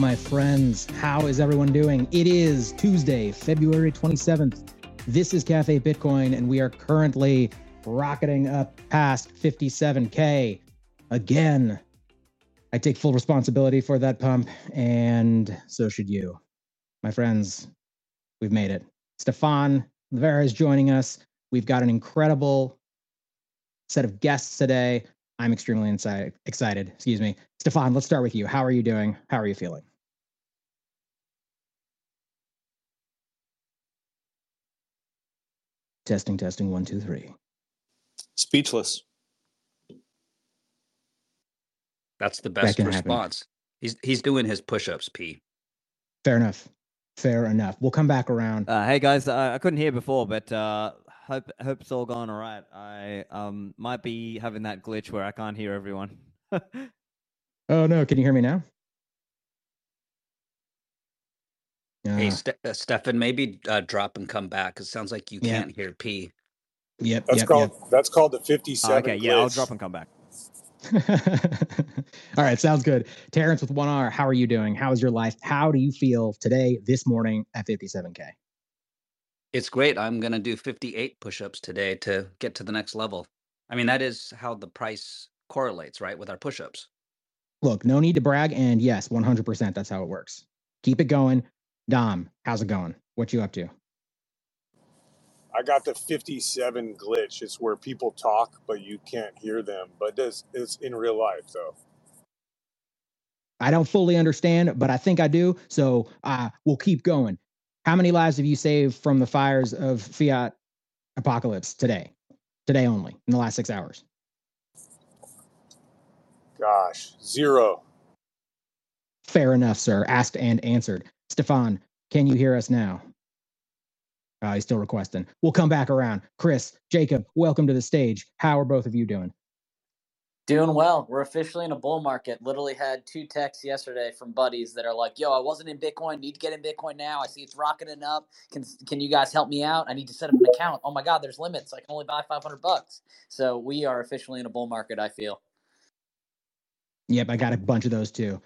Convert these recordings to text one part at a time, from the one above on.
My friends. How is everyone doing? It is Tuesday, February 27th. This is Cafe Bitcoin, and we are currently rocketing up past 57K again. I take full responsibility for that pump, and so should you. My friends, we've made it. Stephan Livera is joining us. We've got an incredible set of guests today. I'm extremely inside, excited. Excuse me. Stephan, let's start with you. How are you doing? How are you feeling? Testing, testing, one, two, three. Speechless. That's the best response. Happen. He's he's doing his push-ups, P. Fair enough. Fair enough. We'll come back around. Uh, hey guys, uh, I couldn't hear before, but uh, hope hope it's all gone all right. I um might be having that glitch where I can't hear everyone. oh no! Can you hear me now? Hey, Ste- uh, Stephan, maybe uh, drop and come back. Cause it sounds like you yeah. can't hear P. Yep, that's yep, called yep. that's called the fifty-seven. okay, glitch. yeah, I'll drop and come back. All right, sounds good. Terrence with one R, how are you doing? How is your life? How do you feel today, this morning at 57K? It's great. I'm going to do 58 push-ups today to get to the next level. I mean, that is how the price correlates, right, with our push-ups. Look, no need to brag and yes, 100% that's how it works. Keep it going. Dom, how's it going? What you up to? I got the 57 glitch. It's where people talk but you can't hear them, but this is in real life though. I don't fully understand, but I think I do. So uh, we'll keep going. How many lives have you saved from the fires of fiat apocalypse today? Today only, in the last six hours? Gosh, zero. Fair enough, sir. Asked and answered. Stephan, can you hear us now? Uh, he's still requesting. We'll come back around. Chris, Jacob, welcome to the stage. How are both of you doing? Doing well. We're officially in a bull market. Literally had two texts yesterday from buddies that are like, "Yo, I wasn't in Bitcoin. Need to get in Bitcoin now. I see it's rocketing up. Can can you guys help me out? I need to set up an account. Oh my God, there's limits. I can only buy 500 bucks. So we are officially in a bull market. I feel. Yep, I got a bunch of those too.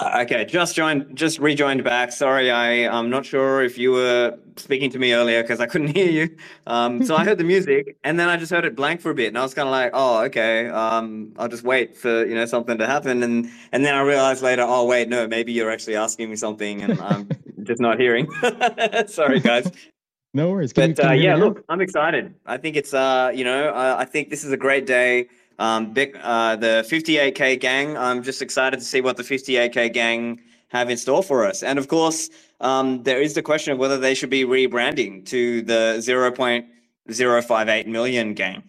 Uh, okay, just joined, just rejoined back. Sorry, I I'm not sure if you were speaking to me earlier because I couldn't hear you. Um, so I heard the music and then I just heard it blank for a bit, and I was kind of like, oh, okay. Um, I'll just wait for you know something to happen, and and then I realized later, oh wait, no, maybe you're actually asking me something, and I'm just not hearing. Sorry, guys. No worries. Can but you, uh, yeah, look, I'm excited. I think it's uh, you know, uh, I think this is a great day. Um, Bic, uh, the 58K gang, I'm just excited to see what the 58K gang have in store for us. And of course, um, there is the question of whether they should be rebranding to the 0.058 million gang.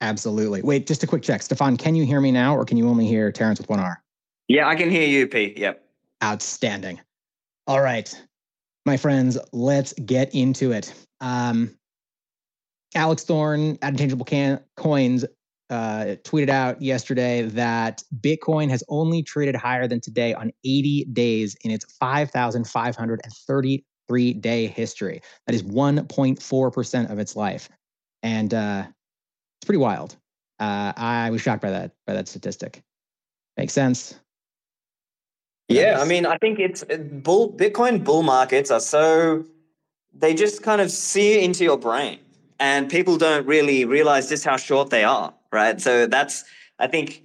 Absolutely. Wait, just a quick check. Stephan, can you hear me now or can you only hear Terrence with one R? Yeah, I can hear you, P. Yep. Outstanding. All right, my friends, let's get into it. Um, Alex Thorn at Intangible Can- Coins uh, tweeted out yesterday that Bitcoin has only traded higher than today on 80 days in its 5,533 day history. That is 1.4% of its life. And uh, it's pretty wild. Uh, I was shocked by that by that statistic. Makes sense. Yeah, I mean, I think it's uh, bull Bitcoin bull markets are so they just kind of sear into your brain, and people don't really realize just how short they are right? So that's I think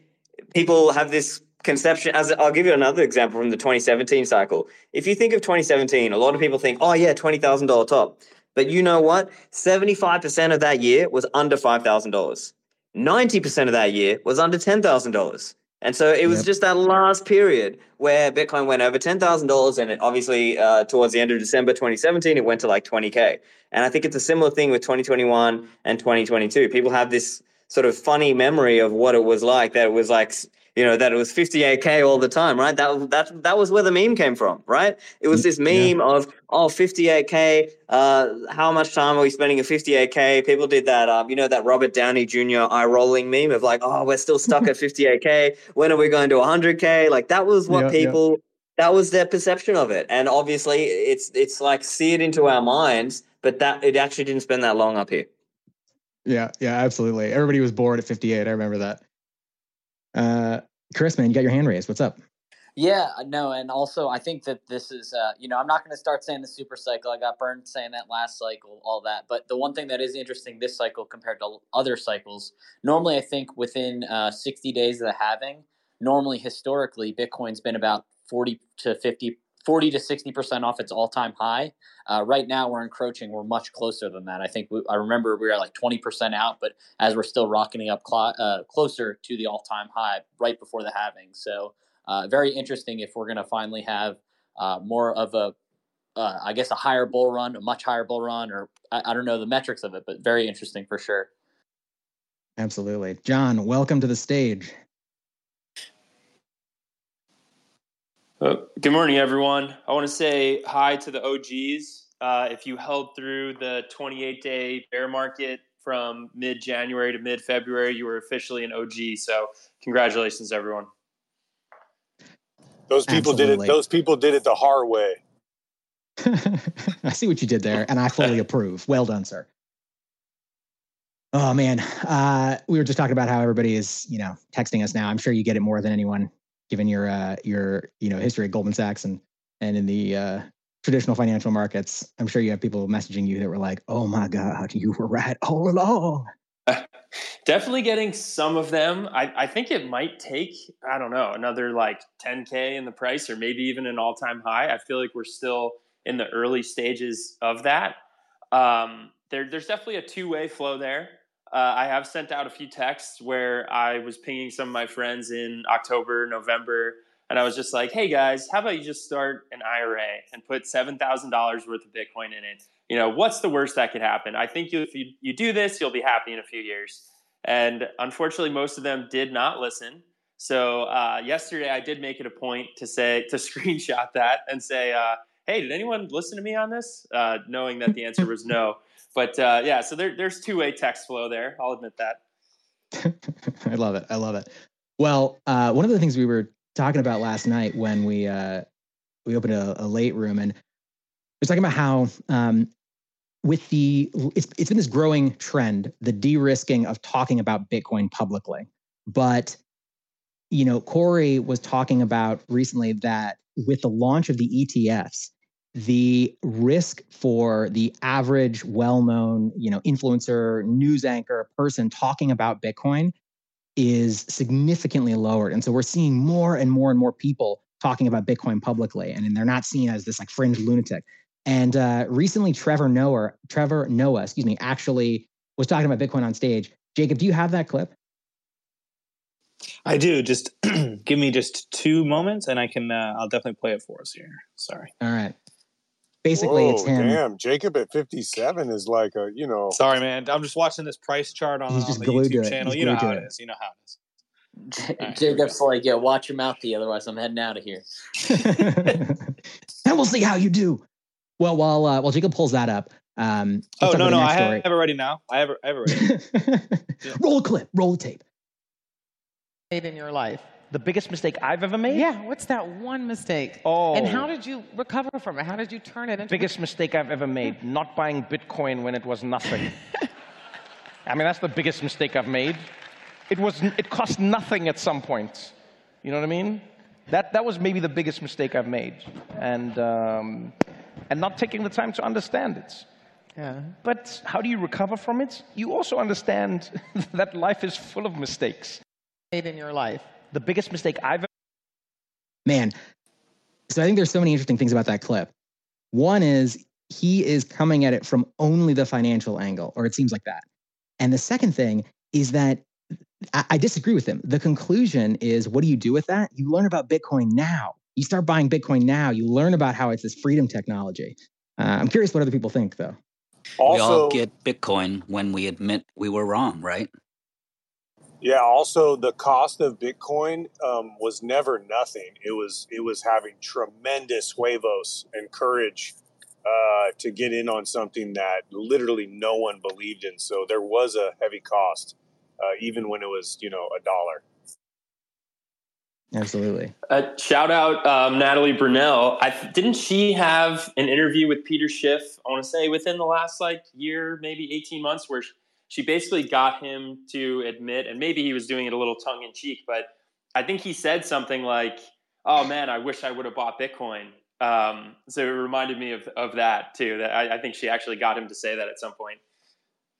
people have this conception as I'll give you another example from the 2017 cycle. If you think of 2017, a lot of people think, oh yeah, twenty thousand dollar top. But you know what? 75% of that year was under $5,000. 90% of that year was under $10,000. And so it was Yep. just that last period where Bitcoin went over $10,000. And it obviously, uh, towards the end of December 2017, it went to like 20K. And I think it's a similar thing with 2021 and 2022. People have this sort of funny memory of what it was like, that it was like, you know, that it was 58K all the time, right? That, that, that was where the meme came from, right? It was this Yeah. meme of, oh, 58K, uh, how much time are we spending at 58K? People did that, um, you know, that Robert Downey Jr. eye rolling meme of like, oh, we're still stuck at 58K. When are we going to 100K? Like that was what Yeah, yeah. people, that was their perception of it. And obviously it's, it's like seared into our minds, but that it actually didn't spend that long up here. Yeah, yeah, absolutely. Everybody was bored at 58. I remember that. Uh, Chris, man, you got your hand raised. What's up? Yeah, no, and also I think that this is, uh, you know, I'm not going to start saying the super cycle. I got burned saying that last cycle, all that. But the one thing that is interesting this cycle compared to other cycles, normally I think within uh, 60 days of the halving, normally historically Bitcoin's been about 40 to 50, 40 to 60 percent off its all-time high. Uh, right now we're encroaching. We're much closer than that. I think we, I remember we were like 20 percent out, but as we're still rocketing up cl- uh, closer to the all-time high right before the halving. So uh, very interesting if we're going to finally have uh, more of a, uh, I guess, a higher bull run, a much higher bull run, or I, I don't know the metrics of it, but very interesting for sure. Absolutely. John, welcome to the stage. Uh, good morning, everyone. I want to say hi to the OGs. Uh, if you held through the 28 day bear market from mid January to mid February, you were officially an OG. So, congratulations, everyone. Those people Absolutely. did it. Those people did it the hard way. I see what you did there, and I fully approve. Well done, sir. Oh man, uh, we were just talking about how everybody is, you know, texting us now. I'm sure you get it more than anyone, given your uh, your you know history at Goldman Sachs and and in the uh, traditional financial markets. I'm sure you have people messaging you that were like, "Oh my God, you were right all along." Definitely getting some of them. I, I think it might take, I don't know, another like 10K in the price or maybe even an all time high. I feel like we're still in the early stages of that. Um, there, there's definitely a two way flow there. Uh, I have sent out a few texts where I was pinging some of my friends in October, November, and I was just like, hey guys, how about you just start an IRA and put $7,000 worth of Bitcoin in it? You know, what's the worst that could happen? I think you, if you, you do this, you'll be happy in a few years. And unfortunately, most of them did not listen. So uh, yesterday, I did make it a point to say to screenshot that and say, uh, "Hey, did anyone listen to me on this?" Uh, knowing that the answer was no. But uh, yeah, so there, there's two way text flow there. I'll admit that. I love it. I love it. Well, uh, one of the things we were talking about last night when we uh, we opened a, a late room and we was talking about how um, with the it's, it's been this growing trend, the de-risking of talking about Bitcoin publicly. But you know, Corey was talking about recently that with the launch of the ETFs, the risk for the average well-known, you know, influencer, news anchor person talking about Bitcoin is significantly lowered. And so we're seeing more and more and more people talking about Bitcoin publicly, and, and they're not seen as this like fringe lunatic. And uh, recently, Trevor Noah, Trevor Noah, excuse me, actually was talking about Bitcoin on stage. Jacob, do you have that clip? I do. Just give me just two moments, and I can. Uh, I'll definitely play it for us here. Sorry. All right. Basically, Whoa, it's him. Damn, Jacob at 57 is like a, you know. Sorry, man. I'm just watching this price chart on, He's on just the glued to YouTube it. channel. He's You know glued how to it it. is. You know how it is. J- right, Jacob's like, yeah, watch your mouth, T, otherwise I'm heading out of here. and we'll see how you do. Well, while uh, while Jacob pulls that up, um, Oh no, no, I have, story. have it ready now. I have it. I have it ready. roll a clip, roll the tape. made in your life? The biggest mistake I've ever made? Yeah, what's that one mistake? Oh. And how did you recover from it? How did you turn it into Biggest mistake I've ever made, not buying Bitcoin when it was nothing. I mean, that's the biggest mistake I've made. It was it cost nothing at some point. You know what I mean? That that was maybe the biggest mistake I've made, and um, and not taking the time to understand it. Yeah. But how do you recover from it? You also understand that life is full of mistakes. made in your life? The biggest mistake I've ever man. So I think there's so many interesting things about that clip. One is he is coming at it from only the financial angle, or it seems like that. And the second thing is that I, I disagree with him. The conclusion is what do you do with that? You learn about Bitcoin now. You start buying Bitcoin now. You learn about how it's this freedom technology. Uh, I'm curious what other people think, though. we all get Bitcoin when we admit we were wrong, right? Yeah. Also, the cost of Bitcoin um, was never nothing. It was it was having tremendous huevos and courage uh, to get in on something that literally no one believed in. So there was a heavy cost, uh, even when it was you know a dollar. Absolutely. Uh, shout out um, Natalie Brunell. I didn't she have an interview with Peter Schiff? I want to say within the last like year, maybe eighteen months, where she basically got him to admit, and maybe he was doing it a little tongue in cheek, but I think he said something like, "Oh man, I wish I would have bought Bitcoin." Um, so it reminded me of of that too. That I, I think she actually got him to say that at some point.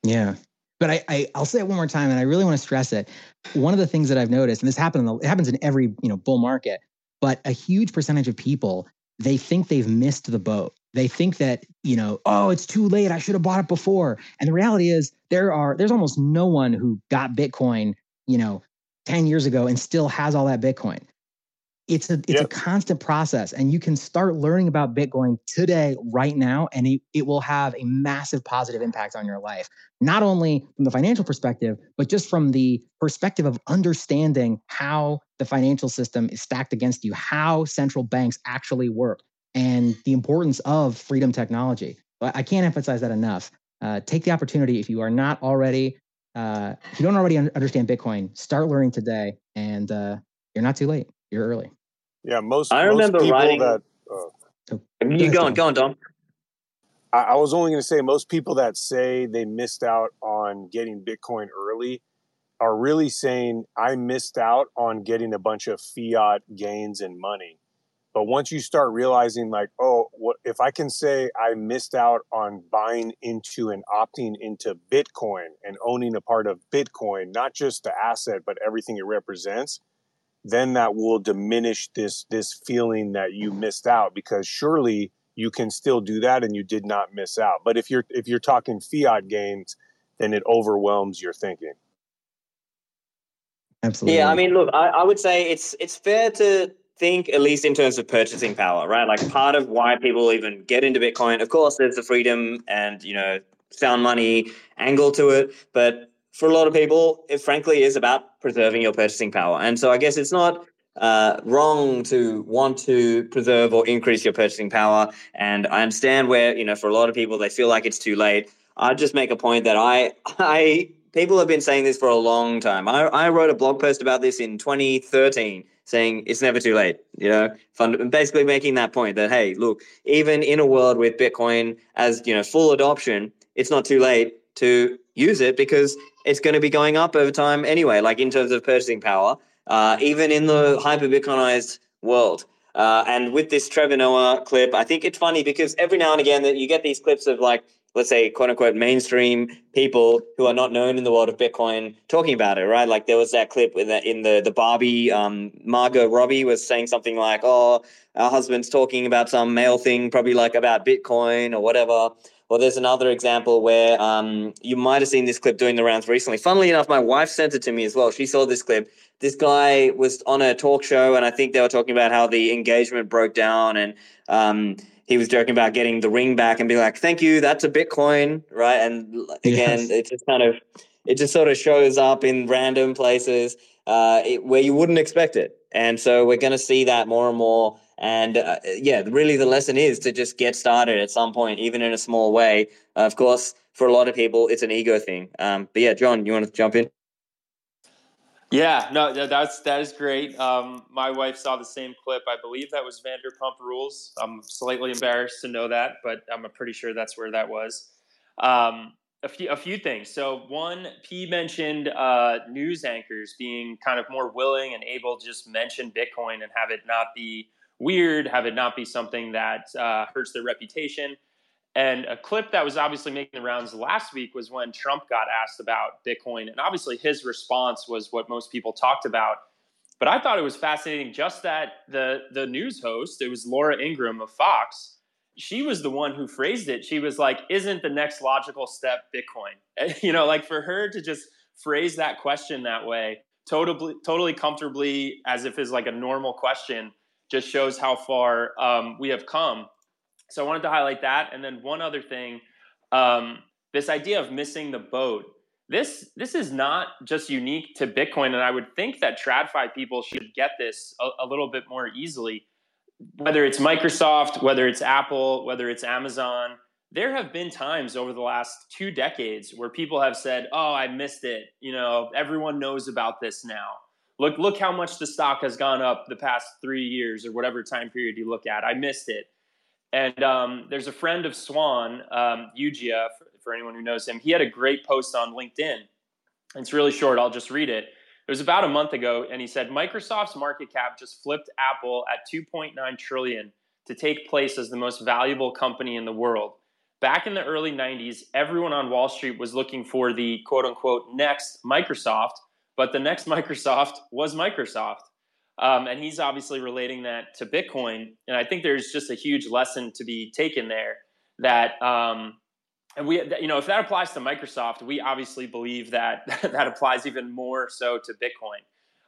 Yeah. But I, I I'll say it one more time, and I really want to stress it. One of the things that I've noticed, and this happens, it happens in every you know bull market, but a huge percentage of people they think they've missed the boat. They think that you know, oh, it's too late. I should have bought it before. And the reality is, there are there's almost no one who got Bitcoin, you know, ten years ago and still has all that Bitcoin. It's a it's a constant process, and you can start learning about Bitcoin today, right now, and it, it will have a massive positive impact on your life not only from the financial perspective, but just from the perspective of understanding how the financial system is stacked against you, how central banks actually work, and the importance of freedom technology. But I can't emphasize that enough. Uh, take the opportunity if you are not already, uh, if you don't already un- understand Bitcoin, start learning today, and uh, you're not too late. You're early. Yeah, most I most remember people writing- that. Uh, So, You go on, go on, Dom. I, I was only going to say most people that say they missed out on getting Bitcoin early are really saying I missed out on getting a bunch of fiat gains and money. But once you start realizing, like, oh, what if I can say I missed out on buying into and opting into Bitcoin and owning a part of Bitcoin, not just the asset but everything it represents, then that will diminish this this feeling that you missed out because surely you can still do that and you did not miss out. But if you're if you're talking fiat gains, then it overwhelms your thinking. Absolutely. Yeah, I mean, look, I, I would say it's it's fair to think at least in terms of purchasing power, right? Like part of why people even get into Bitcoin, of course, there's the freedom and you know sound money angle to it, but for a lot of people, it frankly is about preserving your purchasing power. And so I guess it's not uh, wrong to want to preserve or increase your purchasing power. And I understand where you know for a lot of people they feel like it's too late. I just make a point that I I people have been saying this for a long time. I, I wrote a blog post about this in 2013 saying it's never too late, you know, fund, basically making that point that, hey, look, even in a world with Bitcoin as, you know, full adoption, it's not too late to use it because it's going to be going up over time anyway, like in terms of purchasing power, uh, even in the hyper Bitcoinized world. Uh, and with this Trevor Noah clip, I think it's funny because every now and again that you get these clips of like, let's say, quote unquote, mainstream people who are not known in the world of Bitcoin talking about it, right? Like there was that clip in the in the the Barbie, um, Margot Robbie was saying something like, "Oh, our husband's talking about some male thing, probably like about Bitcoin or whatever." Well, there's another example where um, you might have seen this clip doing the rounds recently. Funnily enough, my wife sent it to me as well. She saw this clip. This guy was on a talk show, and I think they were talking about how the engagement broke down, and um, he was joking about getting the ring back and be like, "Thank you, that's a Bitcoin," right? And again, Yes. it just kind of, it just sort of shows up in random places uh, it, where you wouldn't expect it, and so we're going to see that more and more. And uh, yeah, really, the lesson is to just get started at some point, even in a small way. of course, for a lot of people, it's an ego thing. Um, but yeah, John, you want to jump in? Yeah, no, that's that is great. Um, my wife saw the same clip. I believe that was Vanderpump Rules. I'm slightly embarrassed to know that, but I'm pretty sure that's where that was. Um, a few a few things. So one, P mentioned uh, news anchors being kind of more willing and able to just mention Bitcoin and have it not be weird, have it not be something that uh, hurts their reputation. And a clip that was obviously making the rounds last week was when Trump got asked about Bitcoin. And obviously his response was what most people talked about. But I thought it was fascinating just that the the news host, it was Laura Ingraham of Fox, she was the one who phrased it. She was like, "Isn't the next logical step Bitcoin?" you know, like for her to just phrase that question that way, totally, totally comfortably, as if it's like a normal question, just shows how far um, we have come. So I wanted to highlight that, and then one other thing, um, this idea of missing the boat. This this is not just unique to Bitcoin, and I would think that TradFi people should get this a, a little bit more easily whether it's Microsoft, whether it's Apple, whether it's Amazon, there have been times over the last two decades where people have said, "Oh, I missed it." You know, everyone knows about this now. Look, look how much the stock has gone up the past three years or whatever time period you look at. I missed it. And um, there's a friend of Swan, um, for, for anyone who knows him. He had a great post on LinkedIn. It's really short. I'll just read it. It was about a month ago, and he said Microsoft's market cap just flipped Apple at 2.9 trillion to take place as the most valuable company in the world. Back in the early 90s, everyone on Wall Street was looking for the quote unquote next Microsoft, but the next Microsoft was Microsoft. Um, and he's obviously relating that to Bitcoin. And I think there's just a huge lesson to be taken there that um, and we you know if that applies to microsoft we obviously believe that that applies even more so to bitcoin.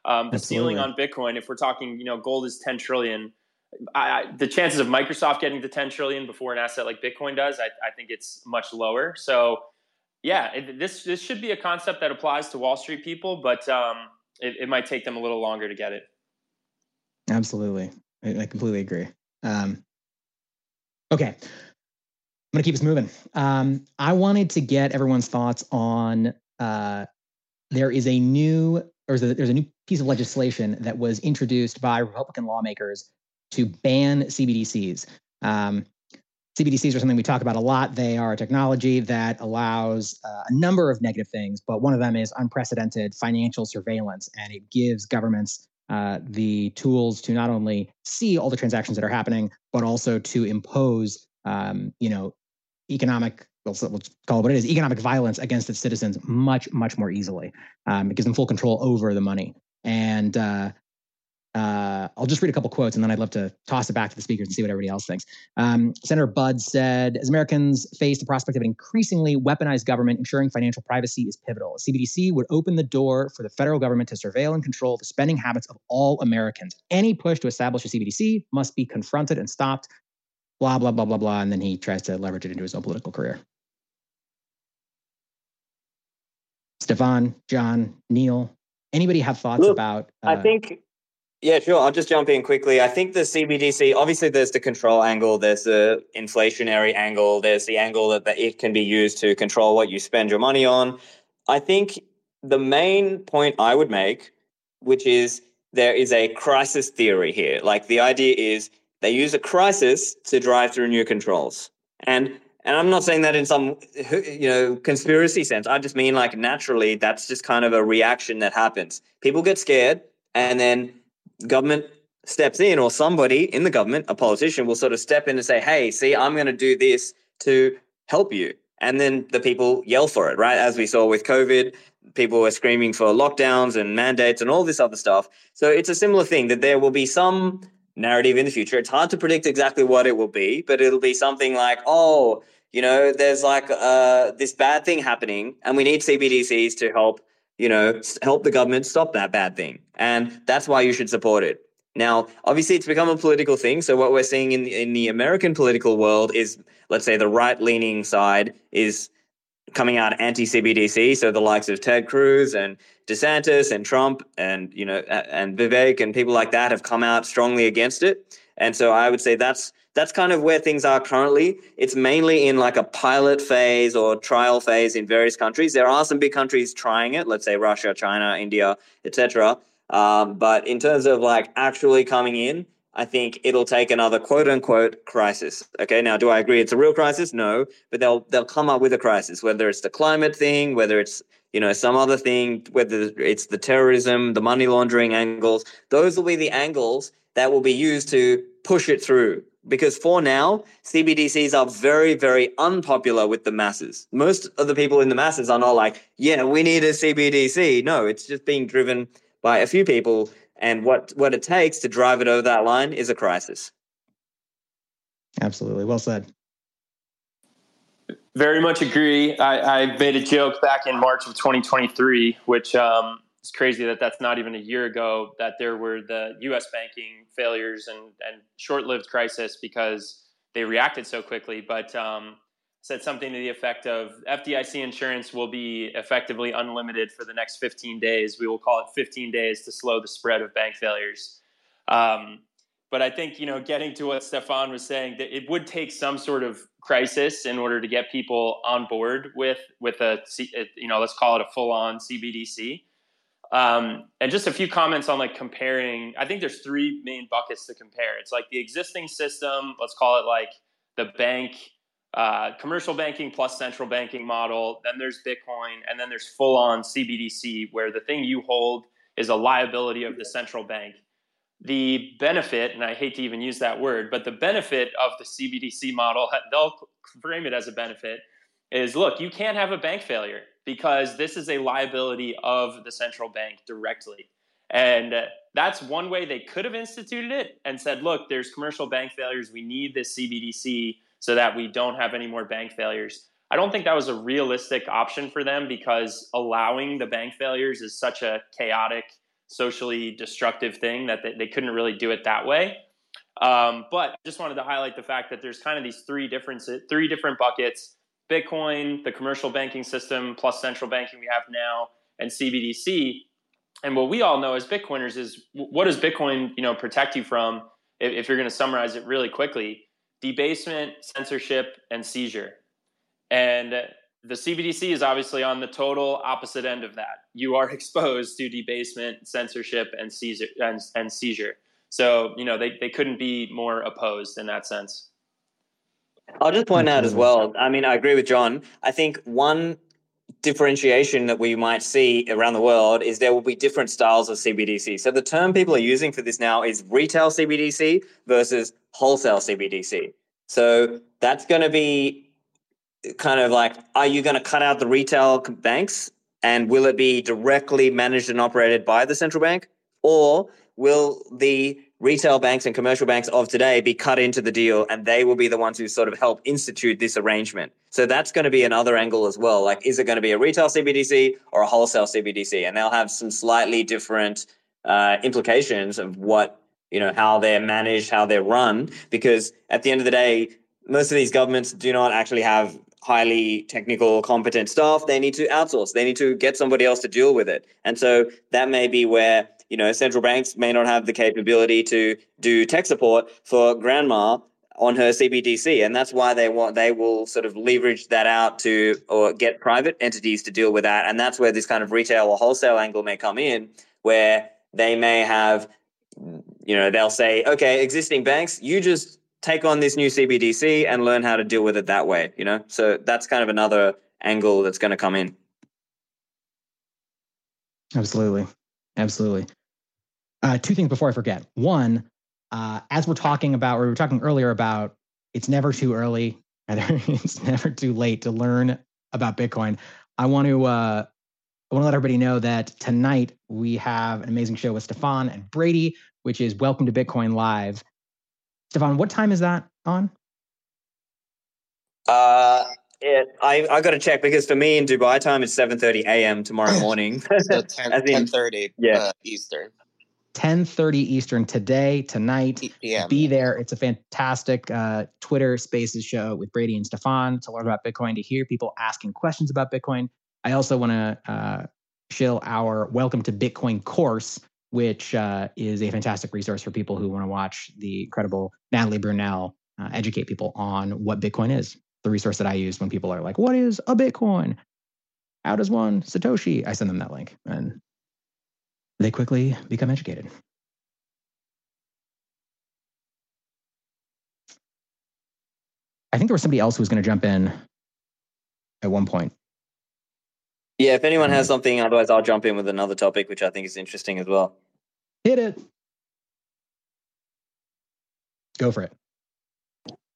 Um, the ceiling on bitcoin if we're talking you know gold is 10 trillion I, the chances of microsoft getting to 10 trillion before an asset like bitcoin does i, I think it's much lower. So yeah it, this this should be a concept that applies to wall street people but um, it, it, might take them a little longer to get it absolutely i, I completely agree um, okay I'm going to keep us moving. Um, I wanted to get everyone's thoughts on uh, there is a new or there's a, there's a new piece of legislation that was introduced by Republican lawmakers to ban CBDCs. Um, CBDCs are something we talk about a lot. They are a technology that allows uh, a number of negative things, but one of them is unprecedented financial surveillance, and it gives governments uh, the tools to not only see all the transactions that are happening, but also to impose, um, you know, economic we'll, we'll call it what it is economic violence against its citizens much much more easily. Um, it gives them full control over the money. And uh, uh, I'll just read a couple quotes and then I'd love to toss it back to the speakers and see what everybody else thinks. Um, Senator Budd said, as Americans face the prospect of an increasingly weaponized government, ensuring financial privacy is pivotal. A CBDC would open the door for the federal government to surveil and control the spending habits of all Americans. Any push to establish a CBDC must be confronted and stopped blah, blah, blah, blah, blah. And then he tries to leverage it into his own political career. Stephan, John, Neil, anybody have thoughts Look, about? Uh, I think, yeah, sure. I'll just jump in quickly. I think the CBDC, obviously, there's the control angle, there's the inflationary angle, there's the angle that, that it can be used to control what you spend your money on. I think the main point I would make, which is there is a crisis theory here. Like the idea is they use a crisis to drive through new controls. And and I'm not saying that in some you know conspiracy sense. I just mean like naturally that's just kind of a reaction that happens. People get scared and then government steps in or somebody in the government, a politician will sort of step in and say, "Hey, see, I'm going to do this to help you." And then the people yell for it, right? As we saw with COVID, people were screaming for lockdowns and mandates and all this other stuff. So it's a similar thing that there will be some narrative in the future. It's hard to predict exactly what it will be, but it'll be something like, oh, you know, there's like uh, this bad thing happening, and we need CBDCs to help, you know, help the government stop that bad thing, and that's why you should support it. Now, obviously, it's become a political thing. So what we're seeing in in the American political world is, let's say, the right leaning side is coming out anti CBDC. So the likes of Ted Cruz and DeSantis and Trump and you know and Vivek and people like that have come out strongly against it. And so I would say that's that's kind of where things are currently. It's mainly in like a pilot phase or trial phase in various countries. There are some big countries trying it, let's say Russia, China, India, etc. Um, but in terms of like actually coming in, I think it'll take another quote unquote crisis. Okay, now do I agree it's a real crisis? No, but they'll they'll come up with a crisis, whether it's the climate thing, whether it's you know some other thing, whether it's the terrorism, the money laundering angles. Those will be the angles that will be used to push it through. Because for now, CBDCs are very, very unpopular with the masses. Most of the people in the masses are not like, yeah, we need a CBDC. No, it's just being driven by a few people And what what it takes to drive it over that line is a crisis. Absolutely. Well said. Very much agree. I, I made a joke back in March of 2023, which um, is crazy that that's not even a year ago, that there were the U.S. banking failures and, and short lived crisis because they reacted so quickly. But um, said something to the effect of FDIC insurance will be effectively unlimited for the next 15 days. We will call it 15 days to slow the spread of bank failures. Um, but I think you know, getting to what Stephan was saying, that it would take some sort of crisis in order to get people on board with with a you know, let's call it a full on CBDC. Um, and just a few comments on like comparing. I think there's three main buckets to compare. It's like the existing system. Let's call it like the bank, uh, commercial banking plus central banking model. Then there's Bitcoin, and then there's full on CBDC, where the thing you hold is a liability of the central bank the benefit, and I hate to even use that word, but the benefit of the CBDC model, they'll frame it as a benefit, is look, you can't have a bank failure because this is a liability of the central bank directly. And that's one way they could have instituted it and said, look, there's commercial bank failures. We need this CBDC so that we don't have any more bank failures. I don't think that was a realistic option for them because allowing the bank failures is such a chaotic socially destructive thing that they, they couldn't really do it that way. Um, but just wanted to highlight the fact that there's kind of these three different three different buckets: Bitcoin, the commercial banking system, plus central banking we have now, and CBDC. And what we all know as Bitcoiners is what does Bitcoin, you know, protect you from? If, if you're going to summarize it really quickly, debasement, censorship, and seizure. And the CBDC is obviously on the total opposite end of that. You are exposed to debasement, censorship, and seizure. And, and seizure. So you know they, they couldn't be more opposed in that sense. I'll just point out as well. I mean, I agree with John. I think one differentiation that we might see around the world is there will be different styles of CBDC. So the term people are using for this now is retail CBDC versus wholesale CBDC. So that's going to be kind of like, are you going to cut out the retail banks and will it be directly managed and operated by the central bank? Or will the retail banks and commercial banks of today be cut into the deal and they will be the ones who sort of help institute this arrangement? So that's going to be another angle as well. Like, is it going to be a retail CBDC or a wholesale CBDC? And they'll have some slightly different uh, implications of what, you know, how they're managed, how they're run, because at the end of the day, most of these governments do not actually have highly technical, competent staff, they need to outsource. They need to get somebody else to deal with it. And so that may be where, you know, central banks may not have the capability to do tech support for grandma on her CBDC. And that's why they want they will sort of leverage that out to or get private entities to deal with that. And that's where this kind of retail or wholesale angle may come in, where they may have you know, they'll say, okay, existing banks, you just take on this new CBDC and learn how to deal with it that way, you know? So that's kind of another angle that's going to come in. Absolutely. Absolutely. Uh, two things before I forget. One, uh, as we're talking about, or we were talking earlier about, it's never too early, it's never too late to learn about Bitcoin. I want to uh, I want to let everybody know that tonight we have an amazing show with Stephan and Brady, which is Welcome to Bitcoin Live. Stephan, what time is that on? Uh, it, I I got to check because for me in Dubai time it's seven thirty a.m. tomorrow morning. so 10, in, 30 yeah. Uh, Eastern. 10:30 Eastern today, tonight. Be there. It's a fantastic uh, Twitter Spaces show with Brady and Stephan to learn about Bitcoin, to hear people asking questions about Bitcoin. I also want to uh, shill our Welcome to Bitcoin course, which uh, is a fantastic resource for people who want to watch the incredible Natalie Brunell uh, educate people on what Bitcoin is. The resource that I use when people are like, "What is a Bitcoin? How does one Satoshi?" I send them that link, and they quickly become educated. I think there was somebody else who was going to jump in at one point. Yeah, if anyone has um, something, otherwise I'll jump in with another topic, which I think is interesting as well. Hit it. Go for it.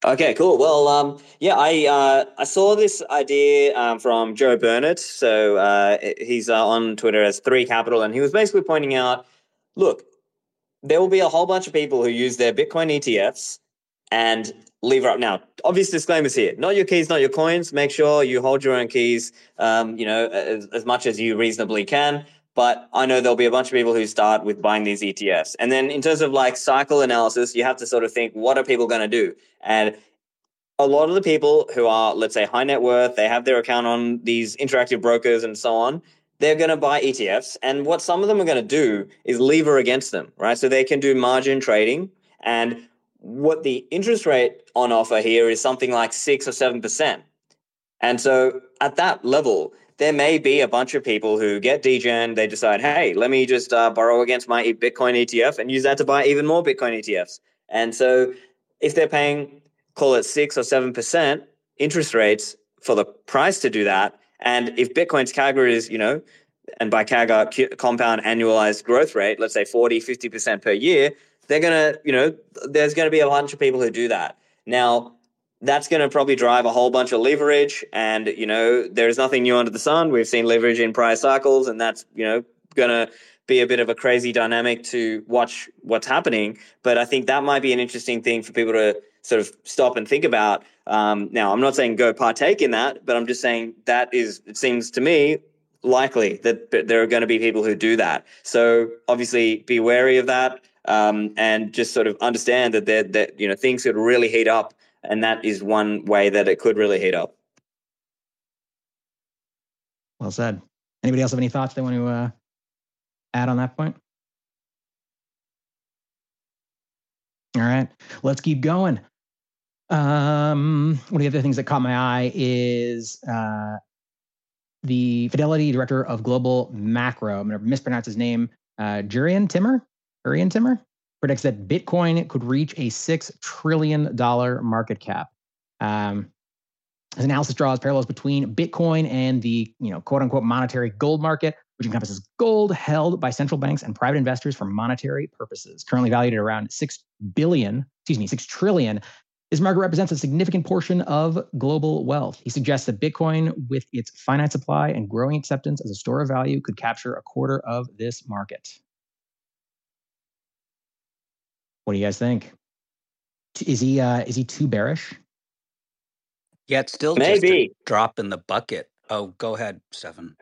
Okay, cool. Well, um, yeah, I uh, I saw this idea um, from Joe Burnett. So uh, he's uh, on Twitter as Three Capital, and he was basically pointing out, look, there will be a whole bunch of people who use their Bitcoin ETFs and lever up. Now, obvious disclaimers here: not your keys, not your coins. Make sure you hold your own keys. Um, you know, as, as much as you reasonably can. But I know there'll be a bunch of people who start with buying these ETFs. And then in terms of like cycle analysis, you have to sort of think, what are people going to do? And a lot of the people who are, let's say, high net worth, they have their account on these interactive brokers and so on. They're going to buy ETFs. And what some of them are going to do is lever against them, right? So they can do margin trading. And what the interest rate on offer here is something like six or 7%. And so at that level, there may be a bunch of people who get degen. They decide, hey, let me just uh, borrow against my Bitcoin ETF and use that to buy even more Bitcoin ETFs. And so, if they're paying, call it six or seven percent interest rates for the price to do that, and if Bitcoin's CAGR is, you know, and by CAGR compound annualized growth rate, let's say 40, 50% per year, they're going to, you know, there's going to be a bunch of people who do that. Now, that's going to probably drive a whole bunch of leverage. And, you know, there's nothing new under the sun. We've seen leverage in prior cycles, and that's, you know, going to be a bit of a crazy dynamic to watch what's happening. But I think that might be an interesting thing for people to sort of stop and think about. Um, now, I'm not saying go partake in that, but I'm just saying that is, it seems to me, likely that there are going to be people who do that. So obviously, be wary of that. Um, and just sort of understand that that you know things could really heat up and that is one way that it could really heat up. Well said. Anybody else have any thoughts they want to uh, add on that point? All right, let's keep going. Um, one of the other things that caught my eye is uh, the Fidelity Director of Global Macro. I'm going to mispronounce his name. Uh, Jurrien Timmer. Jurrien Timmer predicts that Bitcoin could reach a $6 trillion market cap. Um, his analysis draws parallels between Bitcoin and the you know, quote unquote monetary gold market, which encompasses gold held by central banks and private investors for monetary purposes. Currently valued at around 6 billion, excuse me, 6 trillion. This market represents a significant portion of global wealth. He suggests that Bitcoin, with its finite supply and growing acceptance as a store of value, could capture a quarter of this market. What do you guys think? Is he uh, is he too bearish? Yeah, it's still maybe drop in the bucket. Oh, go ahead, Stephan.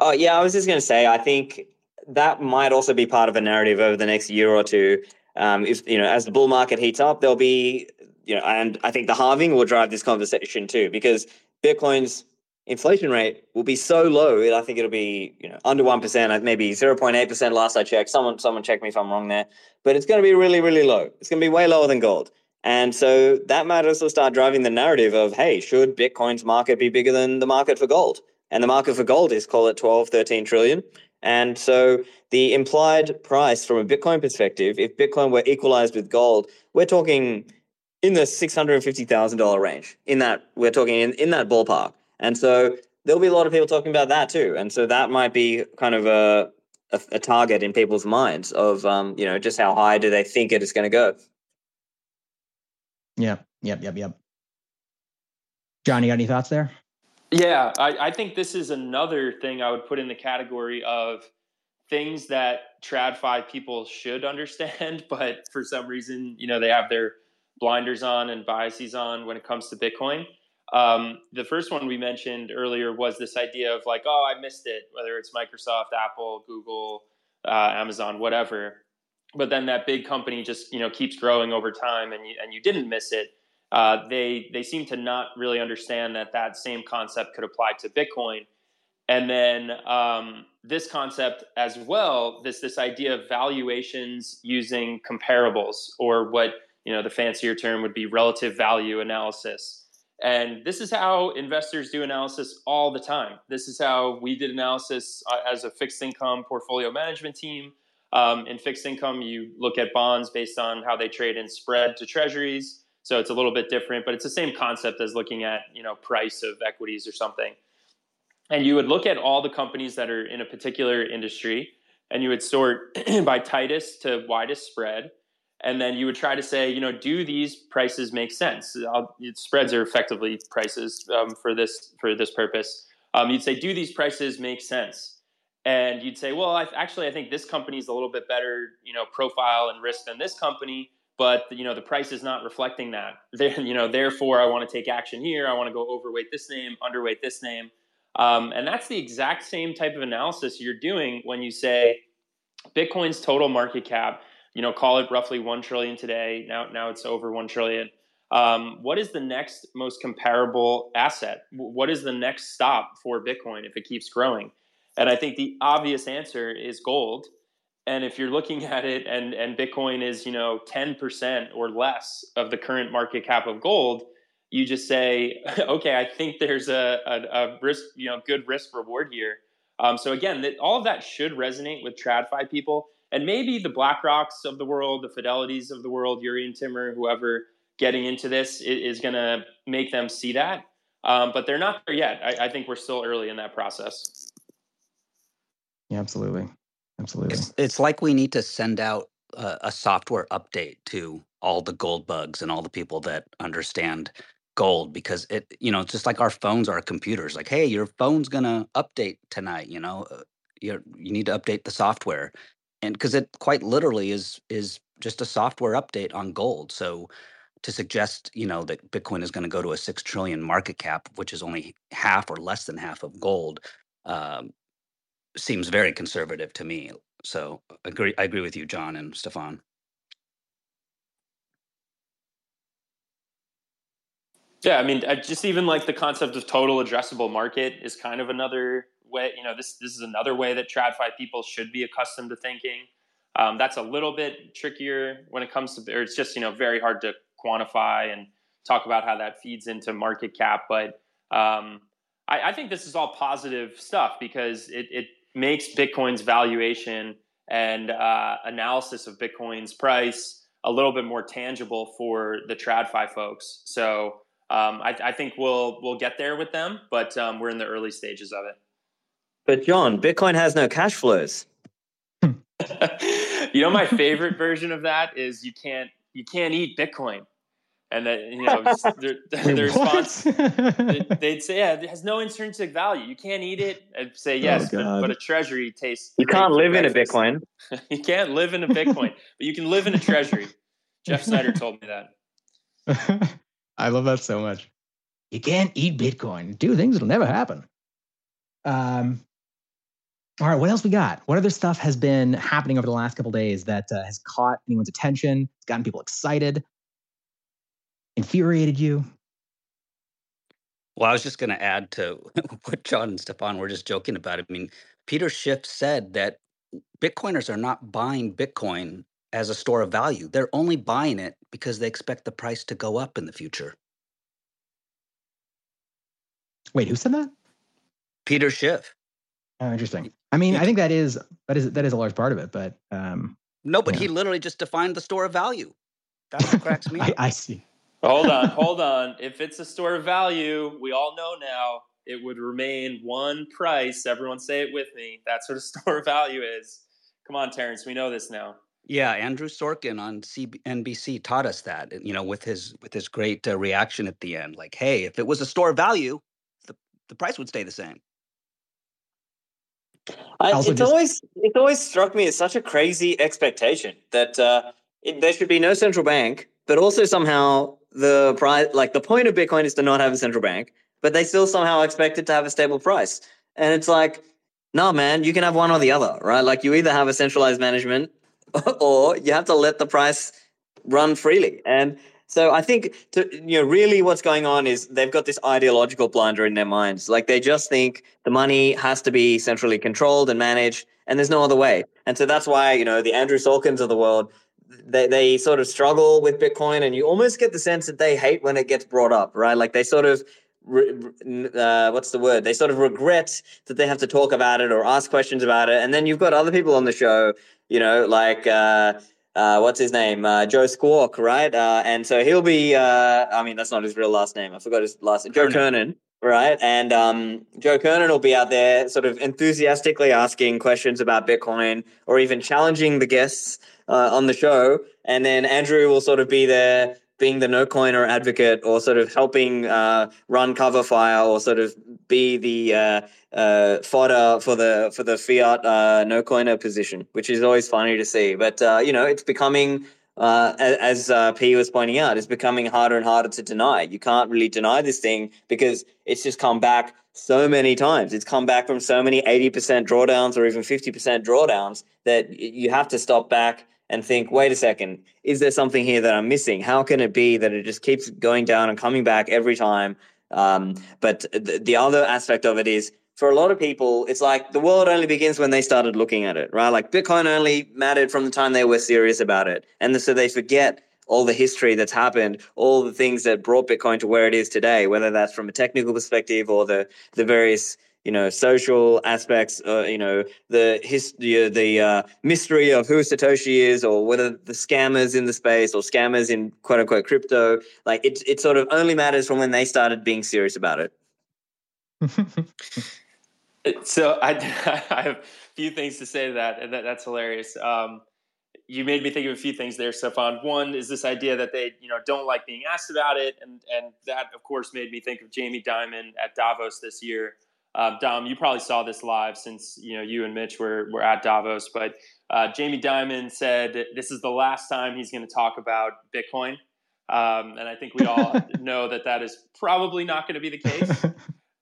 Oh yeah, I was just going to say I think that might also be part of a narrative over the next year or two. Um, if you know, as the bull market heats up, there'll be you know, and I think the halving will drive this conversation too because Bitcoin's inflation rate will be so low. that I think it'll be you know under one percent, uh, maybe zero point eight percent. Last I checked, someone someone check me if I'm wrong there, but it's going to be really really low. It's going to be way lower than gold, and so that might also start driving the narrative of hey, should Bitcoin's market be bigger than the market for gold? And the market for gold is call it 12, 13 trillion. And so the implied price from a Bitcoin perspective, if Bitcoin were equalized with gold, we're talking in the $650,000 range. In that, we're talking in, in that ballpark. And so there'll be a lot of people talking about that too. And so that might be kind of a, a, a target in people's minds of, um, you know, just how high do they think it is going to go? Yeah. Yep. Yep. Yep. John, you got any thoughts there? Yeah, I, I think this is another thing I would put in the category of things that TradFi people should understand, but for some reason, you know, they have their blinders on and biases on when it comes to Bitcoin. Um, the first one we mentioned earlier was this idea of like, oh, I missed it, whether it's Microsoft, Apple, Google, uh, Amazon, whatever. But then that big company just you know keeps growing over time, and you, and you didn't miss it. Uh, they they seem to not really understand that that same concept could apply to Bitcoin. And then um, this concept as well, this this idea of valuations using comparables, or what you know the fancier term would be relative value analysis. And this is how investors do analysis all the time. This is how we did analysis uh, as a fixed income portfolio management team. Um, in fixed income, you look at bonds based on how they trade in spread to treasuries. So it's a little bit different, but it's the same concept as looking at you know price of equities or something. And you would look at all the companies that are in a particular industry, and you would sort by tightest to widest spread and then you would try to say, you know, do these prices make sense? spreads are effectively prices um, for this for this purpose. Um, you'd say, do these prices make sense? and you'd say, well, I, actually, I think this company is a little bit better, you know, profile and risk than this company, but you know, the price is not reflecting that. You know, therefore, I want to take action here. I want to go overweight this name, underweight this name, um, and that's the exact same type of analysis you're doing when you say Bitcoin's total market cap. You know, call it roughly one trillion today. Now, now it's over one trillion. Um, what is the next most comparable asset? What is the next stop for Bitcoin if it keeps growing? And I think the obvious answer is gold. And if you're looking at it and, and Bitcoin is, you know, 10% or less of the current market cap of gold, you just say, okay, I think there's a, a, a risk, you know, good risk reward here. Um, so again, that, all of that should resonate with TradFi people. And maybe the BlackRocks of the world, the Fidelities of the world, Jurrien Timmer, whoever getting into this is, is going to make them see that. Um, but they're not there yet. I, I think we're still early in that process. Yeah, absolutely. Absolutely. It's, it's like we need to send out a, a software update to all the gold bugs and all the people that understand gold because it you know it's just like our phones our computers like hey your phone's gonna update tonight you know uh, you you need to update the software and because it quite literally is is just a software update on gold so to suggest you know that bitcoin is going to go to a 6 trillion market cap which is only half or less than half of gold um, seems very conservative to me. So agree, I agree with you, John and Stephan. Yeah, I mean, just even like the concept of total addressable market is kind of another way. You know, this this is another way that TradFi people should be accustomed to thinking. Um, that's a little bit trickier when it comes to, or it's just you know very hard to quantify and talk about how that feeds into market cap. But um, I, I, think this is all positive stuff because it, it makes Bitcoin's valuation and uh, analysis of Bitcoin's price a little bit more tangible for the TradFi folks. So um, I, I, think we'll we'll get there with them, but um, we're in the early stages of it. But John, Bitcoin has no cash flows. you know, my favorite version of that is you can't you can't eat Bitcoin. And that you know their, Wait, their response they'd say yeah it has no intrinsic value. You can't eat it. I'd say oh, yes oh, but, but, a treasury tastes you can't live in a bitcoin. You can't live in a bitcoin but you can live in a treasury. Jeff Snider told me that. I love that so much. You can't eat bitcoin. Do things that'll never happen. Um all right, what else we got? What other stuff has been happening over the last couple days that uh, has caught anyone's attention? It's gotten people excited infuriated you? Well, I was just going to add to what John and Stephan were just joking about. I mean, Peter Schiff said that Bitcoiners are not buying Bitcoin as a store of value. They're only buying it because they expect the price to go up in the future. Wait, who said that? Peter Schiff. Oh, interesting. I mean, I think that is that is that is a large part of it, but um, no, but he literally just defined the store of value. That's what cracks me I, I see hold on, hold on. If it's a store of value, we all know now it would remain one price. Everyone say it with me. That's what a store of value is. Come on, Terrence, we know this now. Yeah, Andrew Sorkin on CNBC taught us that. You know, with his with his great uh, reaction at the end, like, "Hey, if it was a store of value, the the price would stay the same." I, it's just... always it's always struck me as such a crazy expectation that uh, it, there should be no central bank, but also somehow the price, like the point of Bitcoin is to not have a central bank, but they still somehow expect it to have a stable price. And it's like, no, man, you can have one or the other, right? Like you either have a centralized management or you have to let the price run freely. And so I think to, you know really what's going on is they've got this ideological blunder in their minds. Like they just think the money has to be centrally controlled and managed, and there's no other way. And so that's why you know the Andrew Sorkins of the world they, they sort of struggle with Bitcoin, and you almost get the sense that they hate when it gets brought up, right? Like they sort of, uh, what's the word? They sort of regret that they have to talk about it or ask questions about it. And then you've got other people on the show, you know, like, uh, uh, what's his name? Uh, Joe Squawk, right? Uh, and so he'll be, uh, I mean, that's not his real last name. I forgot his last name. Joe Kernan, right? And um, Joe Kernan will be out there sort of enthusiastically asking questions about Bitcoin or even challenging the guests uh, on the show, and then Andrew will sort of be there being the no coiner advocate or sort of helping uh, run cover fire or sort of be the uh, uh, fodder for the for the fiat uh, no coiner position, which is always funny to see. But uh, you know, it's becoming uh, as uh, P was pointing out, it's becoming harder and harder to deny. You can't really deny this thing because it's just come back so many times. It's come back from so many 80% drawdowns or even 50% drawdowns that you have to stop back and think, wait a second, is there something here that I'm missing? How can it be that it just keeps going down and coming back every time? Um, but th- the other aspect of it is for a lot of people, it's like the world only begins when they started looking at it, right? Like Bitcoin only mattered from the time they were serious about it. And so they forget all the history that's happened, all the things that brought Bitcoin to where it is today, whether that's from a technical perspective or the, the various you know social aspects uh, you know the history the uh, mystery of who satoshi is or whether the scammers in the space or scammers in quote unquote crypto like it, it sort of only matters from when they started being serious about it so I, I have a few things to say to that, and that, that's hilarious. Um, you made me think of a few things there, Stephan. One is this idea that they, you know, don't like being asked about it, and and that, of course, made me think of Jamie Dimon at Davos this year. Um, Dom, you probably saw this live since you know you and Mitch were were at Davos, but uh, Jamie Dimon said this is the last time he's going to talk about Bitcoin, um, and I think we all know that that is probably not going to be the case.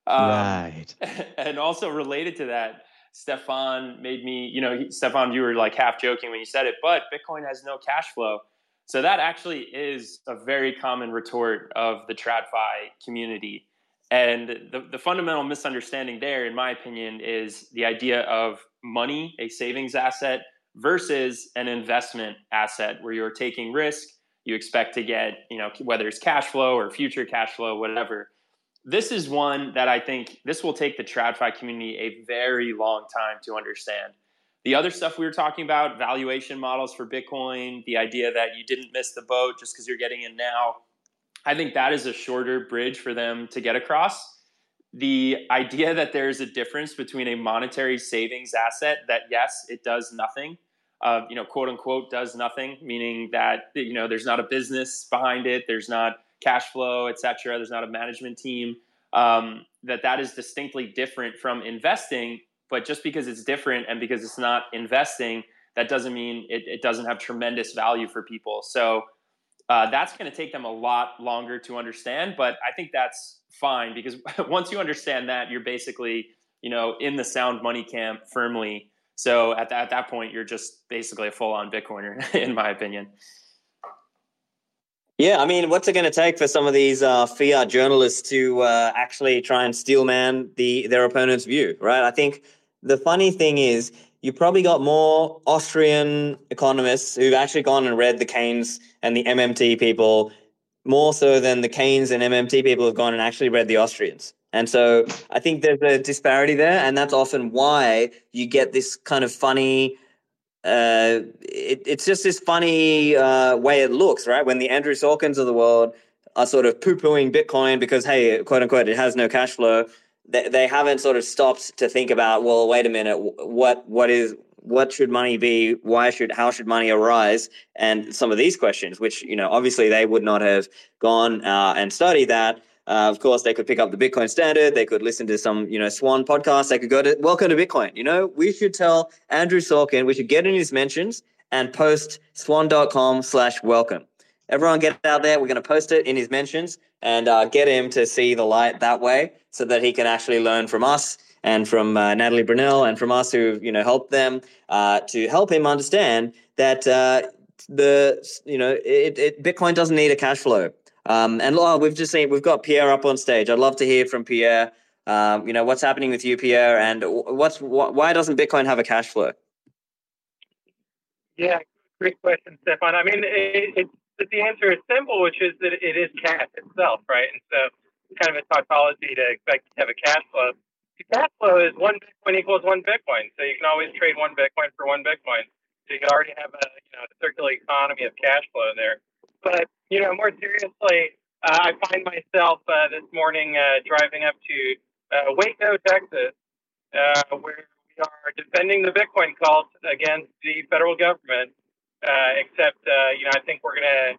Um, right. And also related to that, Stephan made me, you know, Stephan, you were like half joking when you said it, but Bitcoin has no cash flow. So that actually is a very common retort of the TradFi community. And the, the fundamental misunderstanding there, in my opinion, is the idea of money, a savings asset, versus an investment asset where you're taking risk. You expect to get, you know, whether it's cash flow or future cash flow, whatever this is one that I think this will take the TradFi community a very long time to understand. The other stuff we were talking about, valuation models for Bitcoin, the idea that you didn't miss the boat just because you're getting in now, I think that is a shorter bridge for them to get across. The idea that there's a difference between a monetary savings asset that, yes, it does nothing, uh, you know, quote unquote, does nothing, meaning that, you know, there's not a business behind it, there's not cash flow, et cetera. There's not a management team. Um, that that is distinctly different from investing. But just because it's different and because it's not investing, that doesn't mean it, it doesn't have tremendous value for people. So uh, that's going to take them a lot longer to understand. But I think that's fine because once you understand that, you're basically you know in the sound money camp firmly. So at, that at that point, you're just basically a full on Bitcoiner, in my opinion. Yeah, I mean, what's it going to take for some of these uh, fiat journalists to uh, actually try and steelman the their opponent's view, right? I think the funny thing is you probably got more Austrian economists who've actually gone and read the Keynes and the MMT people more so than the Keynes and MMT people have gone and actually read the Austrians. And so I think there's a disparity there, and that's often why you get this kind of funny uh, it, it's just this funny uh, way it looks, right? When the Andrew Sorkins of the world are sort of poo pooing Bitcoin because, hey, quote unquote, it has no cash flow. They, they haven't sort of stopped to think about, well, wait a minute, what what is what should money be? Why should how should money arise? And some of these questions, which you know, obviously they would not have gone uh, and studied that. Uh, of course, they could pick up the Bitcoin Standard. They could listen to some, you know, Swan podcast. They could go to Welcome to Bitcoin. You know, we should tell Andrew Sorkin, we should get in his mentions and post swan.com slash welcome. Everyone get out there. We're going to post it in his mentions and uh, get him to see the light that way so that he can actually learn from us and from uh, Natalie Brunell and from us who, you know, helped them uh, to help him understand that uh, the, you know, it, it, Bitcoin doesn't need a cash flow. Um, and oh, we've just seen we've got Pierre up on stage. I'd love to hear from Pierre. Um, you know what's happening with you, Pierre, and what's wh- why doesn't Bitcoin have a cash flow? Yeah, great question, Stephan. I mean, it, it, the answer is simple, which is that it is cash itself, right? And so it's kind of a tautology to expect to have a cash flow. The cash flow is one Bitcoin equals one Bitcoin, so you can always trade one Bitcoin for one Bitcoin. So you can already have a you know a circular economy of cash flow there. But you know, more seriously, uh, I find myself uh, this morning uh, driving up to uh, Waco, Texas, uh, where we are defending the Bitcoin cult against the federal government. Uh, except, you know, I think we're going to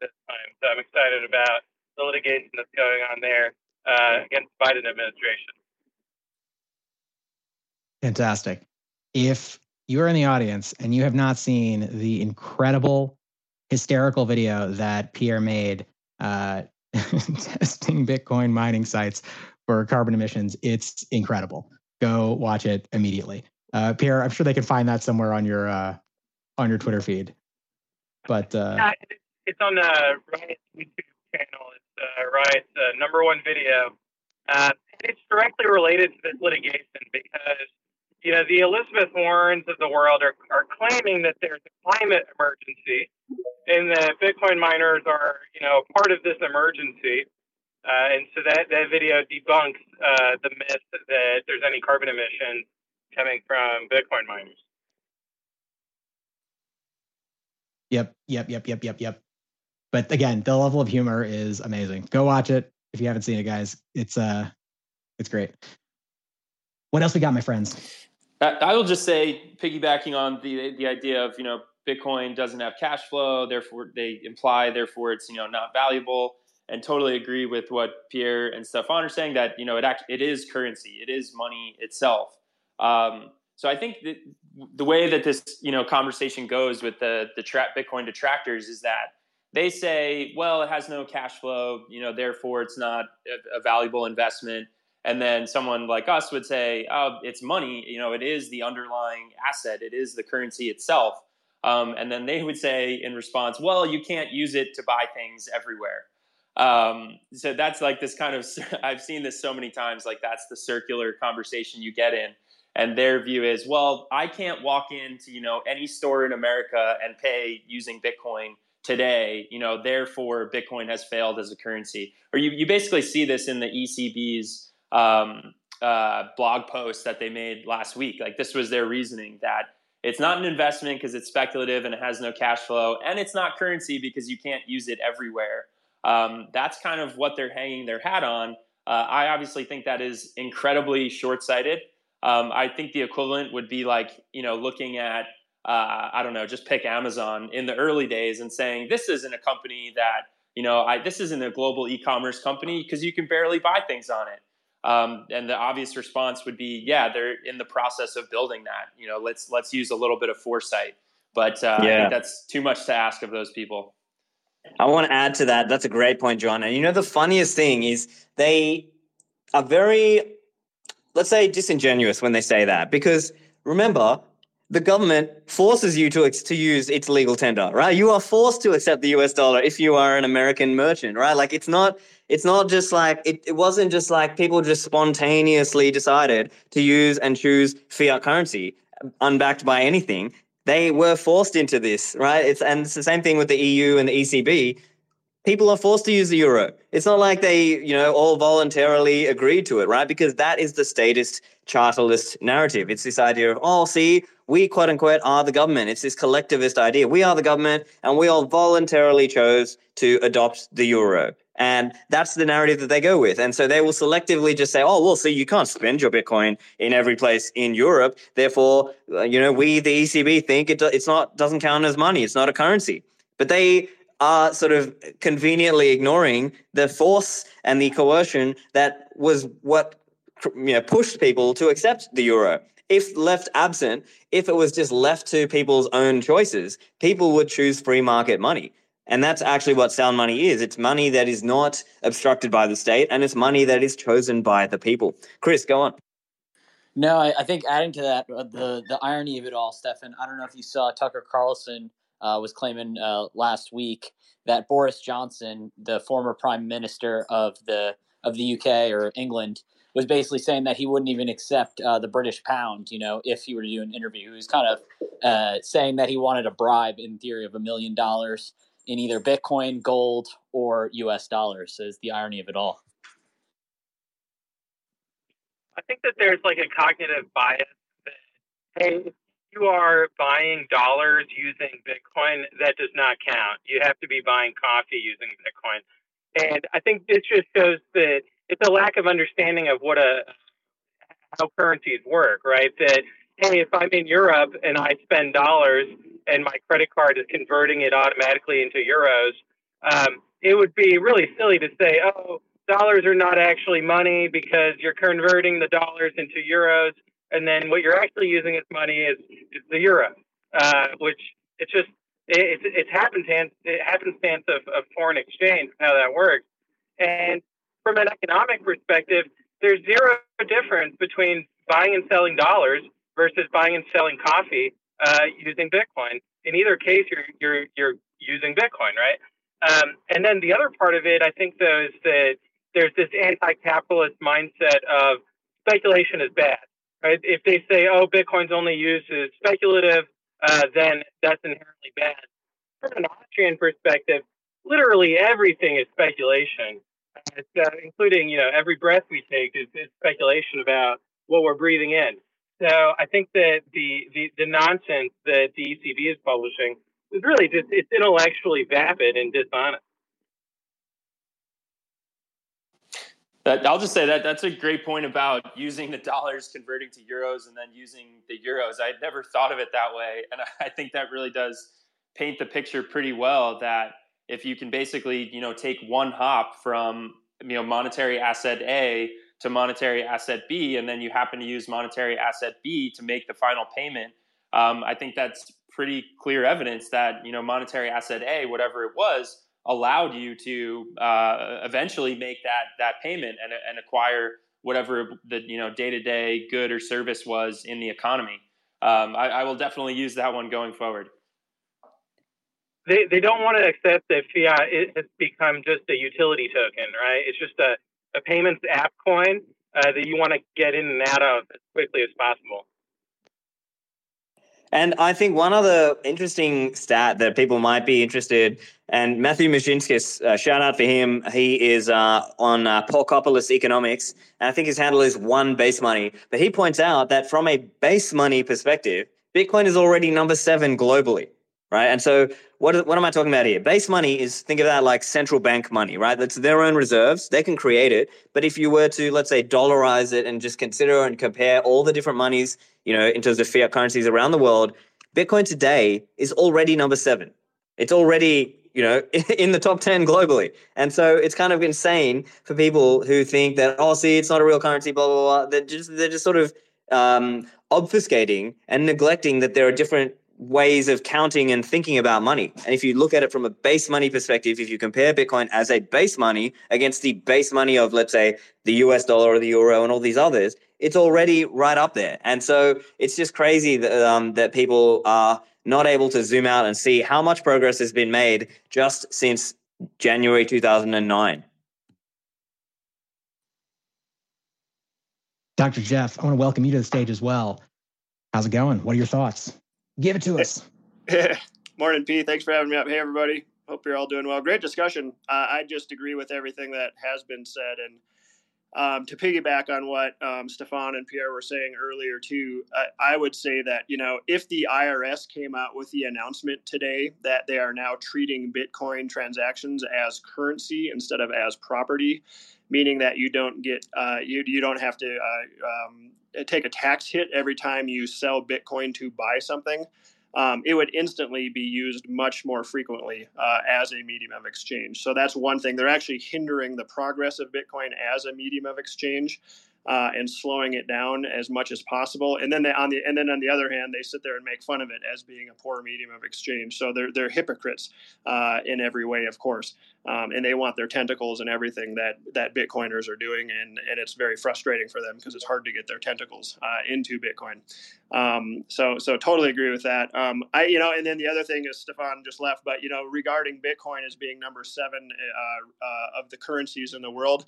this time. So I'm excited about the litigation that's going on there uh, against the Biden administration. Fantastic. If you're in the audience and you have not seen the incredible, hysterical video that Pierre made uh, testing Bitcoin mining sites for carbon emissions, it's incredible. Go watch it immediately. Uh, Pierre, I'm sure they can find that somewhere on your uh, on your Twitter feed. But uh, yeah, it's on the Riot YouTube channel. It's uh, Riot's uh, number one video. Uh, it's directly related to this litigation because you know the Elizabeth Warrens of the world are, are claiming that there's a climate emergency, and that Bitcoin miners are you know part of this emergency. Uh, and so that, that video debunks uh, the myth that there's any carbon emissions coming from Bitcoin miners. Yep, yep, yep, yep, yep, yep. But again, the level of humor is amazing. Go watch it if you haven't seen it, guys. It's uh, it's great. What else we got, my friends? I will just say, piggybacking on the the idea of you know Bitcoin doesn't have cash flow, therefore they imply therefore it's you know not valuable, and totally agree with what Pierre and Stephan are saying that you know it act, it is currency, it is money itself. Um, so I think that the way that this you know conversation goes with the the Bitcoin detractors is that they say, well, it has no cash flow, you know, therefore it's not a, a valuable investment. And then someone like us would say, oh, it's money, you know, it is the underlying asset, it is the currency itself. Um, and then they would say in response, well, you can't use it to buy things everywhere. Um, so that's like this kind of, I've seen this so many times, like that's the circular conversation you get in and their view is well i can't walk into you know any store in america and pay using bitcoin today you know therefore bitcoin has failed as a currency. Or you, you basically see this in the ecb's um, uh, blog post that they made last week. Like this was their reasoning that it's not an investment because it's speculative and it has no cash flow and it's not currency because you can't use it everywhere. Um, that's kind of what they're hanging their hat on. Uh, i obviously think that is incredibly short-sighted um, I think the equivalent would be like, you know, looking at, uh, I don't know, just pick Amazon in the early days and saying, this isn't a company that, you know, I, this isn't a global e-commerce company because you can barely buy things on it. Um, and the obvious response would be, yeah, they're in the process of building that. You know, let's let's use a little bit of foresight. But uh, yeah. I think that's too much to ask of those people. I want to add to that. That's a great point, John. And you know, the funniest thing is they are very let's say disingenuous when they say that because remember the government forces you to to use its legal tender right? You are forced to accept the us dollar if you are an american merchant right? Like it's not it's not just like it, it wasn't just like people just spontaneously decided to use and choose fiat currency unbacked by anything. They were forced into this right? It's and it's the same thing with the eu and the ecb people are forced to use the euro. It's not like they, you know, all voluntarily agreed to it, right? Because that is the statist chartalist narrative. It's this idea of, oh, see, we quote unquote are the government. It's this collectivist idea. We are the government, and we all voluntarily chose to adopt the euro. And that's the narrative that they go with. And so they will selectively just say, oh, well, see, you can't spend your Bitcoin in every place in Europe. Therefore, uh, you know, we, the ECB, think it, it's not, doesn't count as money. It's not a currency. But they are sort of conveniently ignoring the force and the coercion that was what you know, pushed people to accept the euro. If left absent, if it was just left to people's own choices, people would choose free market money. And that's actually what sound money is. It's money that is not obstructed by the state, and it's money that is chosen by the people. Chris, go on. No, I, I think adding to that, uh, the the irony of it all, Stephan. I don't know if you saw Tucker Carlson uh, was claiming uh, last week that Boris Johnson, the former prime minister of the of the UK or England, was basically saying that he wouldn't even accept uh, the British pound, you know, if he were to do an interview. He was kind of uh, saying that he wanted a bribe, in theory, of a million dollars in either Bitcoin, gold, or U.S. dollars. Is the irony of it all. I think that there's like a cognitive bias that hey, you are buying dollars using Bitcoin, that does not count. You have to be buying coffee using Bitcoin. And I think this just shows that it's a lack of understanding of what a how currencies work, right? That hey, if I'm in Europe and I spend dollars and my credit card is converting it automatically into euros, um, it would be really silly to say, oh, dollars are not actually money because you're converting the dollars into euros, and then what you're actually using as money is, is the euro, uh, which it's just it's it's happenstance it happenstance of, of foreign exchange how that works. And from an economic perspective, there's zero difference between buying and selling dollars versus buying and selling coffee uh, using Bitcoin. In either case, you're you're you're using Bitcoin, right? Um, and then the other part of it, I think, though, is that there's this anti-capitalist mindset of speculation is bad, right? If they say, "Oh, Bitcoin's only used as speculative," uh, then that's inherently bad. From an Austrian perspective, literally everything is speculation, uh, including you know every breath we take is, is speculation about what we're breathing in. So I think that the, the, the nonsense that the ECB is publishing is really just it's intellectually vapid and dishonest. That, I'll just say that that's a great point about using the dollars converting to euros and then using the euros. I'd never thought of it that way, and I think that really does paint the picture pretty well. That if you can basically, you know, take one hop from you know monetary asset A to monetary asset B, and then you happen to use monetary asset B to make the final payment. Um, I think that's pretty clear evidence that you know monetary asset A, whatever it was, allowed you to uh, eventually make that that payment and, and acquire whatever the you know day to day good or service was in the economy. Um, I, I, will definitely use that one going forward. They they don't want to accept that fiat It has become just a utility token, right? It's just a, a payments app coin uh, that you want to get in and out of as quickly as possible. And I think one other interesting stat that people might be interested, and Matthew Mezinskis, uh, shout out for him. He is uh, on uh, Porkopolis Economics, and I think his handle is One Base Money. But he points out that from a base money perspective, Bitcoin is already number seven globally, right? And so what, what am I talking about here? Base money is, think of that like central bank money, right? That's their own reserves. They can create it. But if you were to, let's say, dollarize it and just consider and compare all the different monies you know, in terms of fiat currencies around the world, Bitcoin today is already number seven. It's already, you know, in the top 10 globally. And so it's kind of insane for people who think that, oh, see, it's not a real currency, blah, blah, blah. They're just, they're just sort of um, obfuscating and neglecting that there are different ways of counting and thinking about money. And if you look at it from a base money perspective, if you compare Bitcoin as a base money against the base money of, let's say, the US dollar or the euro and all these others, it's already right up there. And so it's just crazy that, um, that people are not able to zoom out and see how much progress has been made just since January 2009. Dr. Jeff, I want to welcome you to the stage as well. How's it going? What are your thoughts? Give it to us. Morning, P. Thanks for having me up. Hey, everybody. Hope you're all doing well. Great discussion. Uh, I just agree with everything that has been said. And um, to piggyback on what um, Stephan and Pierre were saying earlier, too, I, I would say that, you know, if the IRS came out with the announcement today that they are now treating Bitcoin transactions as currency instead of as property, meaning that you don't get, uh, you, you don't have to uh, um, take a tax hit every time you sell Bitcoin to buy something um, it would instantly be used much more frequently uh, as a medium of exchange. So that's one thing. They're actually hindering the progress of Bitcoin as a medium of exchange uh, and slowing it down as much as possible. And then they, on the and then on the other hand, they sit there and make fun of it as being a poor medium of exchange. So they're they're hypocrites uh, in every way, of course, um, and they want their tentacles and everything that that Bitcoiners are doing, and and it's very frustrating for them because it's hard to get their tentacles uh, into Bitcoin. Um, so so totally agree with that. Um, I you know, and then the other thing is Stephan just left, but you know, regarding Bitcoin as being number seven uh, uh, of the currencies in the world,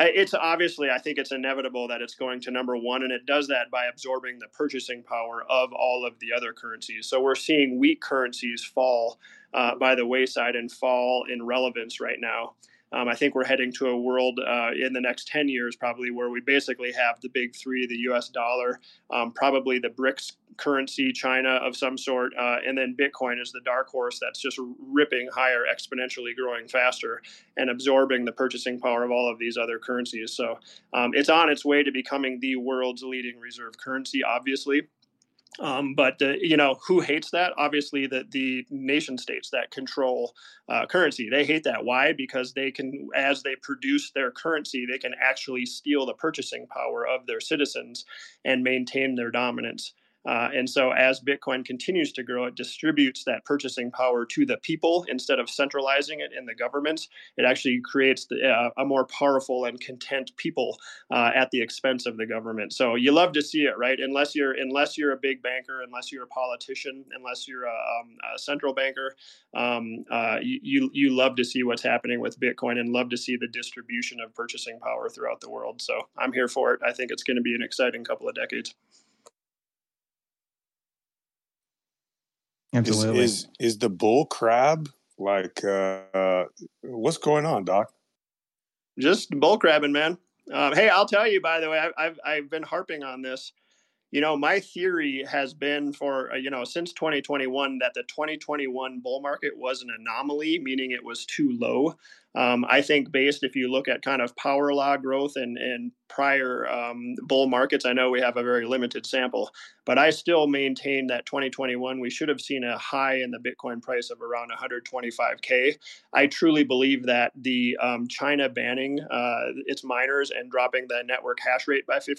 it's obviously, I think it's inevitable that it's going to number one, and it does that by absorbing the purchasing power of all of the other currencies. So we're seeing weak currencies fall uh, by the wayside and fall in relevance right now. Um, I think we're heading to a world uh, in the next 10 years, probably, where we basically have the big three the US dollar, um, probably the BRICS currency, China of some sort, uh, and then Bitcoin is the dark horse that's just ripping higher, exponentially growing faster and absorbing the purchasing power of all of these other currencies. So um, it's on its way to becoming the world's leading reserve currency, obviously. Um, but uh, you know who hates that? Obviously, the the nation states that control uh, currency they hate that. Why? Because they can, as they produce their currency, they can actually steal the purchasing power of their citizens and maintain their dominance. Uh, and so, as Bitcoin continues to grow, it distributes that purchasing power to the people instead of centralizing it in the government. It actually creates the, uh, a more powerful and content people uh, at the expense of the government. So you love to see it, right? Unless you're unless you're a big banker, unless you're a politician, unless you're a, um, a central banker, um, uh, you you love to see what's happening with Bitcoin and love to see the distribution of purchasing power throughout the world. So I'm here for it. I think it's going to be an exciting couple of decades. Absolutely. Is, is is the bull crab like uh, what's going on, Doc? Just bull crabbing, man. Um, hey, I'll tell you. By the way, I, I've I've been harping on this. You know, my theory has been for uh, you know since 2021 that the 2021 bull market was an anomaly, meaning it was too low. Um, I think based if you look at kind of power law growth and and prior um, bull markets, I know we have a very limited sample, but I still maintain that 2021 we should have seen a high in the Bitcoin price of around 125k. I truly believe that the um, China banning uh, its miners and dropping the network hash rate by 50%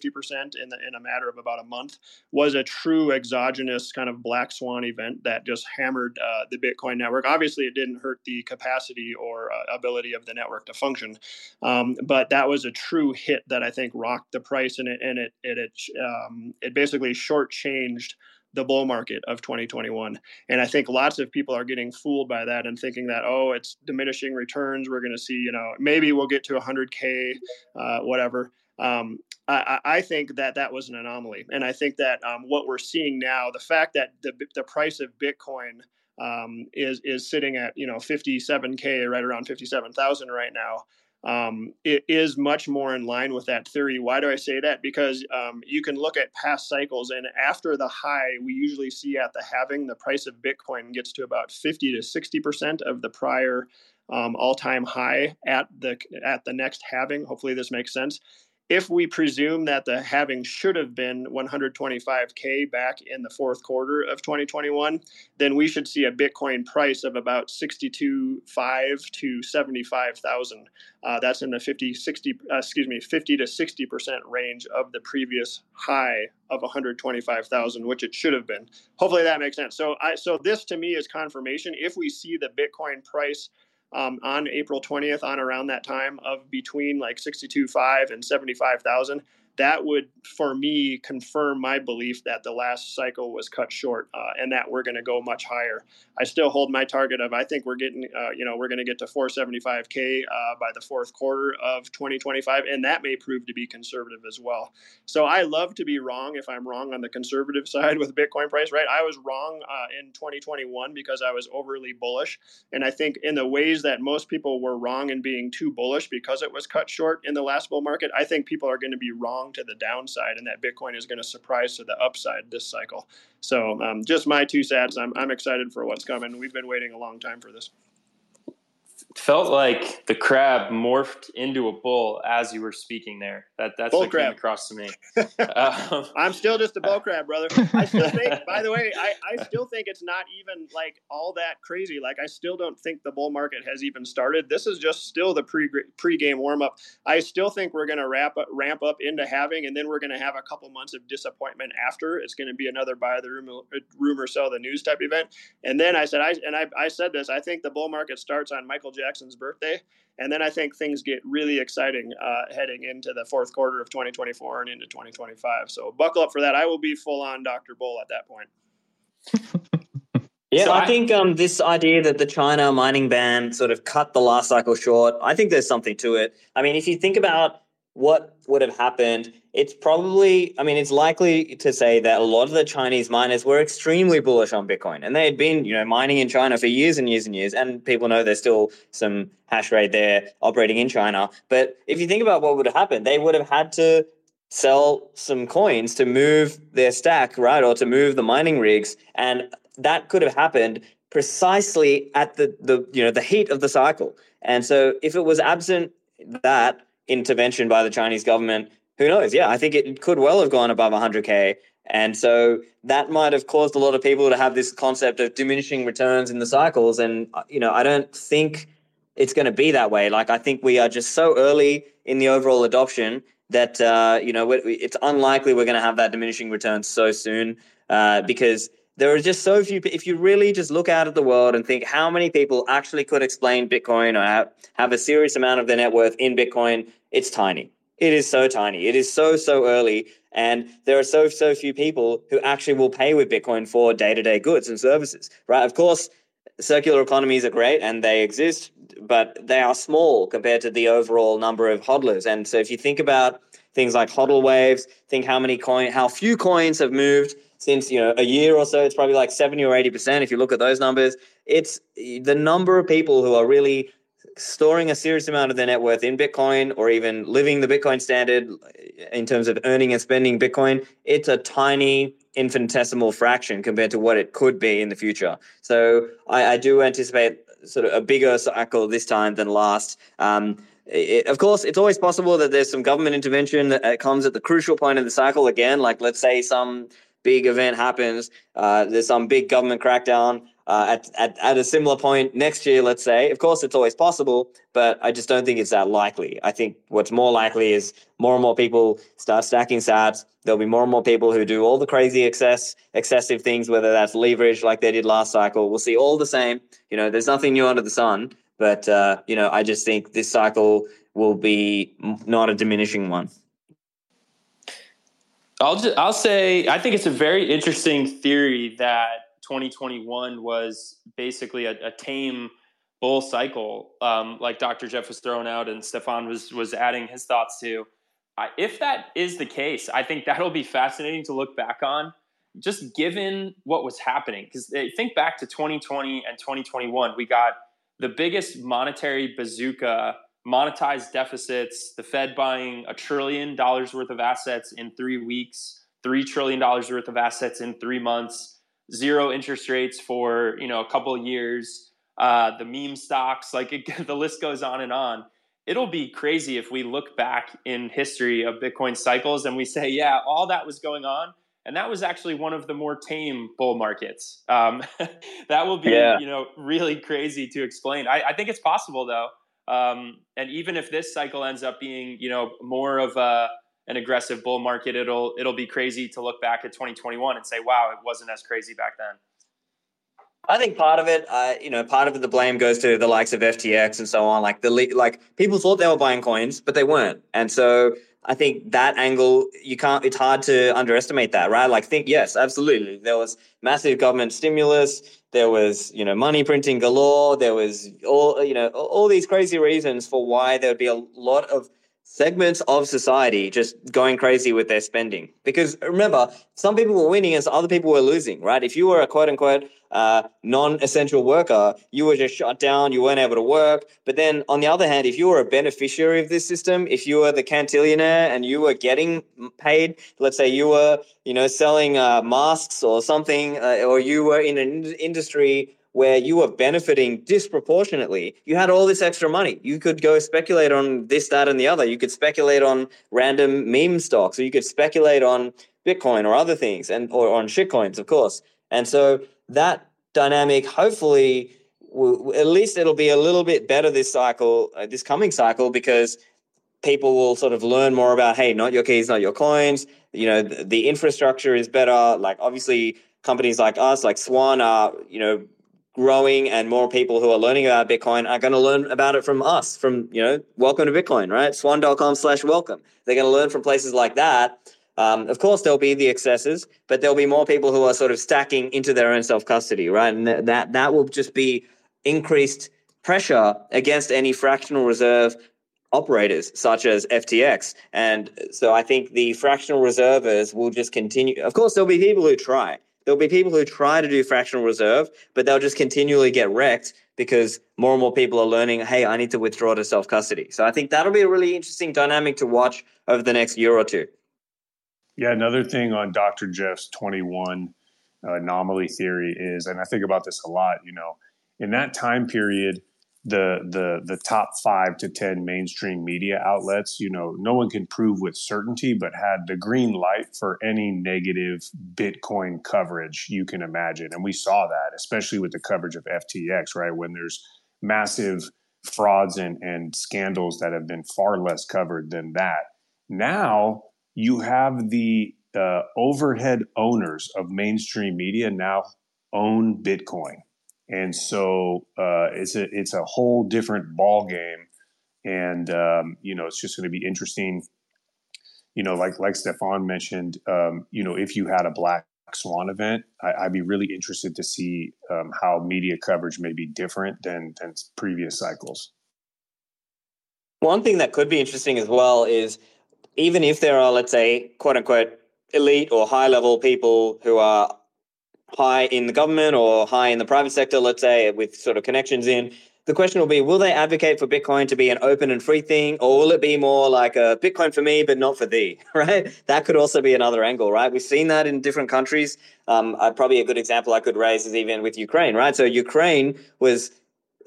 in the, in a matter of about a month was a true exogenous kind of black swan event that just hammered uh, the Bitcoin network. Obviously, it didn't hurt the capacity or uh, ability ability of the network to function. Um, but that was a true hit that I think rocked the price, and it and it it it, um, it basically shortchanged the bull market of 2021. And I think lots of people are getting fooled by that and thinking that, oh, it's diminishing returns. We're going to see, you know, maybe we'll get to 100K, uh, whatever. Um, I, I, think that that was an anomaly. And I think that um, what we're seeing now, the fact that the, the price of Bitcoin um, is is sitting at you know 57k, right around 57,000 right now. Um, it is much more in line with that theory. Why do I say that? Because um, you can look at past cycles, and after the high, we usually see at the halving, the price of Bitcoin gets to about 50 to 60 percent of the prior um, all-time high at the at the next halving. Hopefully, this makes sense if we presume that the halving should have been 125k back in the fourth quarter of 2021 then we should see a bitcoin price of about 62.5 to 75,000 uh, that's in the 50 60 uh, excuse me 50 to 60 percent range of the previous high of 125,000 which it should have been. Hopefully that makes sense. So i so this to me is confirmation. If we see the bitcoin price um, on April 20th, on around that time, of between like 62.5 and 75,000 that would, for me, confirm my belief that the last cycle was cut short uh, and that we're going to go much higher. I still hold my target of I think we're getting, uh, you know, we're going to get to 475k uh, by the fourth quarter of 2025, and that may prove to be conservative as well. So I love to be wrong if I'm wrong on the conservative side with Bitcoin price. Right, I was wrong uh, in 2021 because I was overly bullish, and I think in the ways that most people were wrong in being too bullish because it was cut short in the last bull market, I think people are going to be wrong to the downside and that Bitcoin is going to surprise to the upside this cycle. So, um, just my two cents. I'm, I'm excited for what's coming. We've been waiting a long time for this felt like the crab morphed into a bull as you were speaking there. That that's bull what crab. came across to me. um, I'm still just a bull crab, brother. I still think. by the way, I, I still think it's not even like all that crazy. Like I still don't think the bull market has even started. This is just still the pre pre game warm up. I still think we're going to wrap up, ramp up into having, and then we're going to have a couple months of disappointment after. It's going to be another buy the rumor, rumor sell the news type event. And then I said I and I, I said this. I think the bull market starts on Michael Jackson's birthday. And then I think things get really exciting uh, heading into the fourth quarter of 2024 and into 2025. So buckle up for that. I will be full on Dr. Bull at that point. yeah, so I, I think um, this idea that the China mining ban sort of cut the last cycle short, I think there's something to it. I mean, if you think about what would have happened, it's probably, I mean, it's likely to say that a lot of the Chinese miners were extremely bullish on Bitcoin. And they had been, you know, mining in China for years and years and years. And people know there's still some hash rate there operating in China. But if you think about what would have happened, they would have had to sell some coins to move their stack, right? Or to move the mining rigs. And that could have happened precisely at the, the you know, the heat of the cycle. And so if it was absent that, intervention by the Chinese government, who knows? Yeah, I think it could well have gone above 100k. And so that might have caused a lot of people to have this concept of diminishing returns in the cycles. And, uh, you know, I don't think it's going to be that way. Like, I think we are just so early in the overall adoption that, uh, you know, it's unlikely we're going to have that diminishing returns so soon uh, because there are just so few. If you really just look out at the world and think how many people actually could explain Bitcoin or have, have a serious amount of their net worth in Bitcoin, it's tiny. It is so tiny. It is so, so early. And there are so, so few people who actually will pay with Bitcoin for day to day goods and services, right? Of course, circular economies are great and they exist, but they are small compared to the overall number of hodlers. And so if you think about things like hodl waves, think how many coin, how few coins have moved since you know a year or so. It's probably like seventy or eighty percent if you look at those numbers. It's the number of people who are really storing a serious amount of their net worth in Bitcoin or even living the Bitcoin standard in terms of earning and spending Bitcoin, it's a tiny infinitesimal fraction compared to what it could be in the future. So I, I do anticipate sort of a bigger cycle this time than last. Um, it, of course, it's always possible that there's some government intervention that comes at the crucial point of the cycle again. Like, let's say some big event happens, uh, there's some big government crackdown, uh, at, at, at a similar point next year, let's say. Of course, it's always possible, but I just don't think it's that likely. I think what's more likely is more and more people start stacking sats. There'll be more and more people who do all the crazy excess, excessive things, whether that's leverage like they did last cycle. We'll see all the same. You know, there's nothing new under the sun, but, uh, you know, I just think this cycle will be not a diminishing one. I'll just, I'll say I think it's a very interesting theory that 2021 was basically a, a tame bull cycle, um, like Dr. Jeff was throwing out and Stephan was was adding his thoughts to. I, if that is the case, I think that'll be fascinating to look back on, just given what was happening. Because think back to 2020 and 2021, we got the biggest monetary bazooka, monetized deficits, the Fed buying a trillion dollars worth of assets in three weeks, three trillion dollars worth of assets in three months zero interest rates for you know a couple of years uh, the meme stocks like it, the list goes on and on. It'll be crazy if we look back in history of bitcoin cycles and we say yeah all that was going on and that was actually one of the more tame bull markets. Um, that will be yeah. you know really crazy to explain. I, I think it's possible though. Um, and even if this cycle ends up being you know more of a an aggressive bull market, it'll it'll be crazy to look back at 2021 and say, "Wow, it wasn't as crazy back then." I think part of it, uh, you know, part of the blame goes to the likes of FTX and so on. Like the like people thought they were buying coins, but they weren't, and so I think that angle you can't. It's hard to underestimate that, right? Like, think yes, absolutely. There was massive government stimulus. There was, you know, money printing galore. There was all, you know, all these crazy reasons for why there would be a lot of segments of society just going crazy with their spending. Because remember, some people were winning and other people were losing, right? If you were a quote unquote uh, non essential worker, you were just shut down, you weren't able to work. But then on the other hand, if you were a beneficiary of this system, if you were the cantillionaire and you were getting paid, let's say you were, you know, selling uh, masks or something, uh, or you were in an industry where you were benefiting disproportionately. You had all this extra money. You could go speculate on this, that, and the other. You could speculate on random meme stocks, or you could speculate on Bitcoin or other things, and or on shitcoins, of course. And so that dynamic, hopefully, will, at least it'll be a little bit better this cycle, uh, this coming cycle, because people will sort of learn more about, hey, not your keys, not your coins. You know, the, the infrastructure is better. Like obviously companies like us, like Swan, are you know growing and more people who are learning about Bitcoin are going to learn about it from us, from, you know, welcome to Bitcoin, right? Swan.com slash welcome. They're going to learn from places like that. Um, of course, there'll be the excesses, but there'll be more people who are sort of stacking into their own self custody, right? And th- that that will just be increased pressure against any fractional reserve operators such as FTX. And so I think the fractional reservers will just continue. Of course, there'll be people who try there'll be people who try to do fractional reserve, but they'll just continually get wrecked because more and more people are learning, hey, I need to withdraw to self custody. So I think that'll be a really interesting dynamic to watch over the next year or two. Yeah, another thing on Dr. Jeff's 21 uh, anomaly theory is, and I think about this a lot, you know, in that time period, the the the top five to ten mainstream media outlets, you know, no one can prove with certainty, but had the green light for any negative Bitcoin coverage you can imagine, and we saw that, especially with the coverage of FTX, right? When there's massive frauds and, and scandals that have been far less covered than that. Now you have the uh, overhead owners of mainstream media now own Bitcoin and so uh, it's a it's a whole different ball game, and um, you know it's just going to be interesting. You know, like like Stephan mentioned, um, you know, if you had a black swan event, I, would be really interested to see um, how media coverage may be different than than previous cycles. One thing that could be interesting as well is even if there are, let's say, quote unquote, elite or high level people who are high in the government or high in the private sector, let's say, with sort of connections in, the question will be will they advocate for Bitcoin to be an open and free thing, or will it be more like a Bitcoin for me, but not for thee, right? That could also be another angle, right? We've seen that in different countries. Um, probably a good example I could raise is even with Ukraine, right? So Ukraine was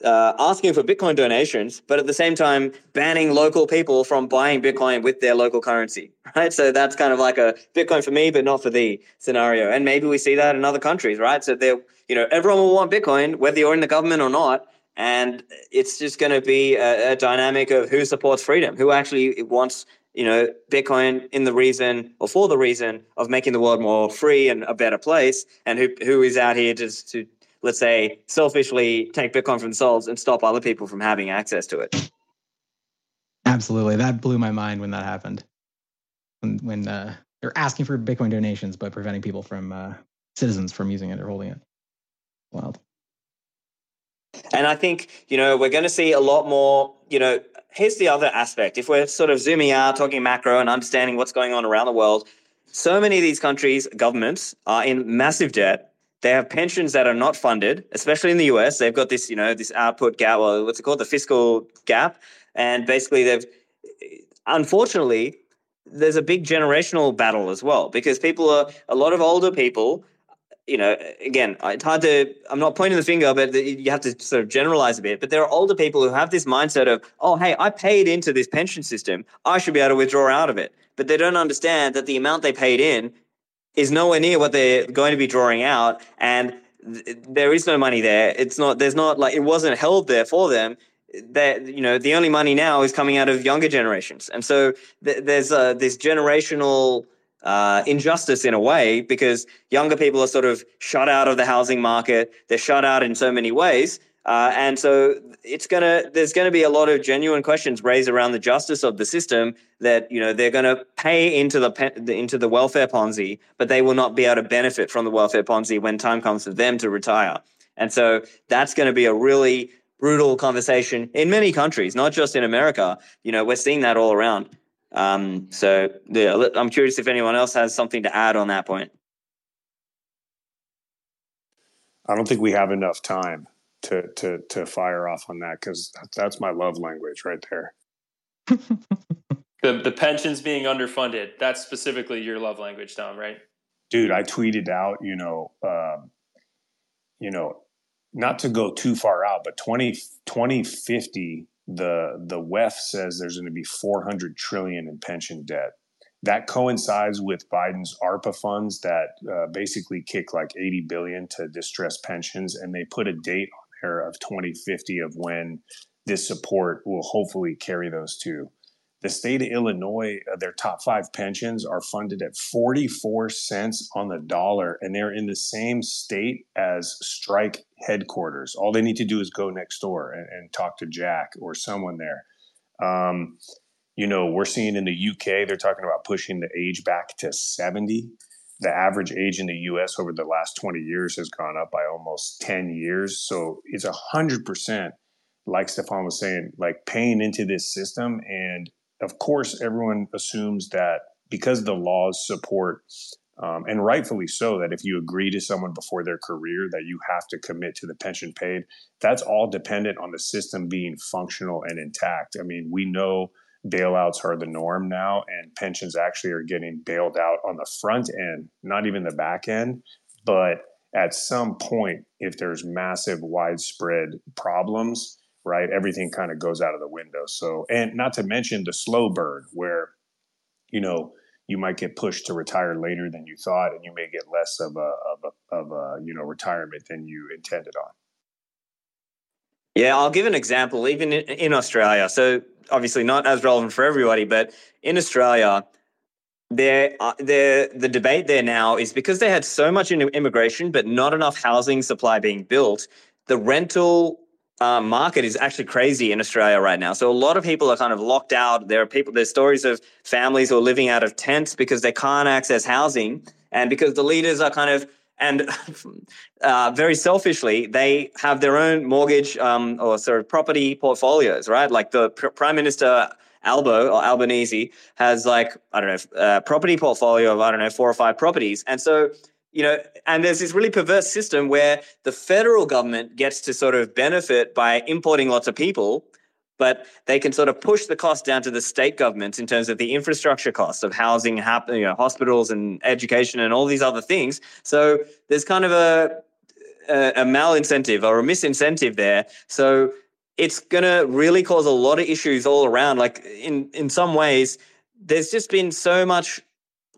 uh, asking for Bitcoin donations, but at the same time banning local people from buying Bitcoin with their local currency, right? So that's kind of like a Bitcoin for me, but not for thee scenario. And maybe we see that in other countries, right? So there, you know, everyone will want Bitcoin, whether you're in the government or not. And it's just going to be a, a dynamic of who supports freedom, who actually wants you know, Bitcoin in the reason or for the reason of making the world more free and a better place, and who who is out here just to let's say, selfishly take Bitcoin from themselves and stop other people from having access to it. Absolutely. That blew my mind when that happened. When, when uh, they're asking for Bitcoin donations, but preventing people from, uh, citizens from using it or holding it. Wild. And I think, you know, we're going to see a lot more, you know, here's the other aspect. If we're sort of zooming out, talking macro and understanding what's going on around the world, so many of these countries' governments are in massive debt they have pensions that are not funded, especially in the US. They've got this, you know, this output gap, or what's it called, the fiscal gap, and basically they've, unfortunately, there's a big generational battle as well because people are a lot of older people. You know, again, it's hard to. I'm not pointing the finger, but you have to sort of generalize a bit. But there are older people who have this mindset of, "Oh, hey, I paid into this pension system. I should be able to withdraw out of it." But they don't understand that the amount they paid in is nowhere near what they're going to be drawing out, and th- there is no money there. It's not. There's not like it wasn't held there for them. That you know, the only money now is coming out of younger generations, and so th- there's uh, this generational uh, injustice in a way because younger people are sort of shut out of the housing market. They're shut out in so many ways. Uh, and so it's gonna there's gonna be a lot of genuine questions raised around the justice of the system that you know they're gonna pay into the into the welfare Ponzi, but they will not be able to benefit from the welfare Ponzi when time comes for them to retire. And so that's going to be a really brutal conversation in many countries, not just in America. You know, we're seeing that all around. Um, so yeah, I'm curious if anyone else has something to add on that point. I don't think we have enough time to to to fire off on that because that's my love language right there. the the pensions being underfunded. That's specifically your love language, Tom, right? Dude, I tweeted out, you know, um, you know, not to go too far out, but 20, 2050, the the WEF says there's going to be 400 trillion in pension debt. That coincides with Biden's ARPA funds that uh, basically kick like 80 billion to distressed pensions, and they put a date there of 2050 of when this support will hopefully carry those two. The state of Illinois, uh, their top five pensions are funded at 44 cents on the dollar, and they're in the same state as strike headquarters. All they need to do is go next door and, and talk to Jack or someone there. Um, you know, we're seeing in the UK, they're talking about pushing the age back to 70 the average age in the US over the last 20 years has gone up by almost 10 years. So it's hundred percent, like Stephan was saying, like paying into this system. And of course, everyone assumes that because the laws support, um, and rightfully so, that if you agree to someone before their career, that you have to commit to the pension paid. That's all dependent on the system being functional and intact. I mean, we know bailouts are the norm now, and pensions actually are getting bailed out on the front end, not even the back end. But at some point, if there's massive, widespread problems, right? Everything kind of goes out of the window. So, and not to mention the slow burn where, you know, you might get pushed to retire later than you thought, and you may get less of a of a, of a you know retirement than you intended on. Yeah, I'll give an example. Even in, Australia, so obviously not as relevant for everybody, but in Australia, there, uh, the the debate there now is because they had so much immigration, but not enough housing supply being built. The rental uh, market is actually crazy in Australia right now. So a lot of people are kind of locked out. There are people. There's stories of families who are living out of tents because they can't access housing, and because the leaders are kind of and uh, very selfishly, they have their own mortgage um, or sort of property portfolios, right? Like the pr- Prime Minister Albo or Albanese has like I don't know a property portfolio of I don't know four or five properties, and so you know, and there's this really perverse system where the federal government gets to sort of benefit by importing lots of people, but they can sort of push the cost down to the state governments in terms of the infrastructure costs of housing, you know, hospitals and education and all these other things. So there's kind of a a, a malincentive or a misincentive there. So it's going to really cause a lot of issues all around. Like in in some ways, there's just been so much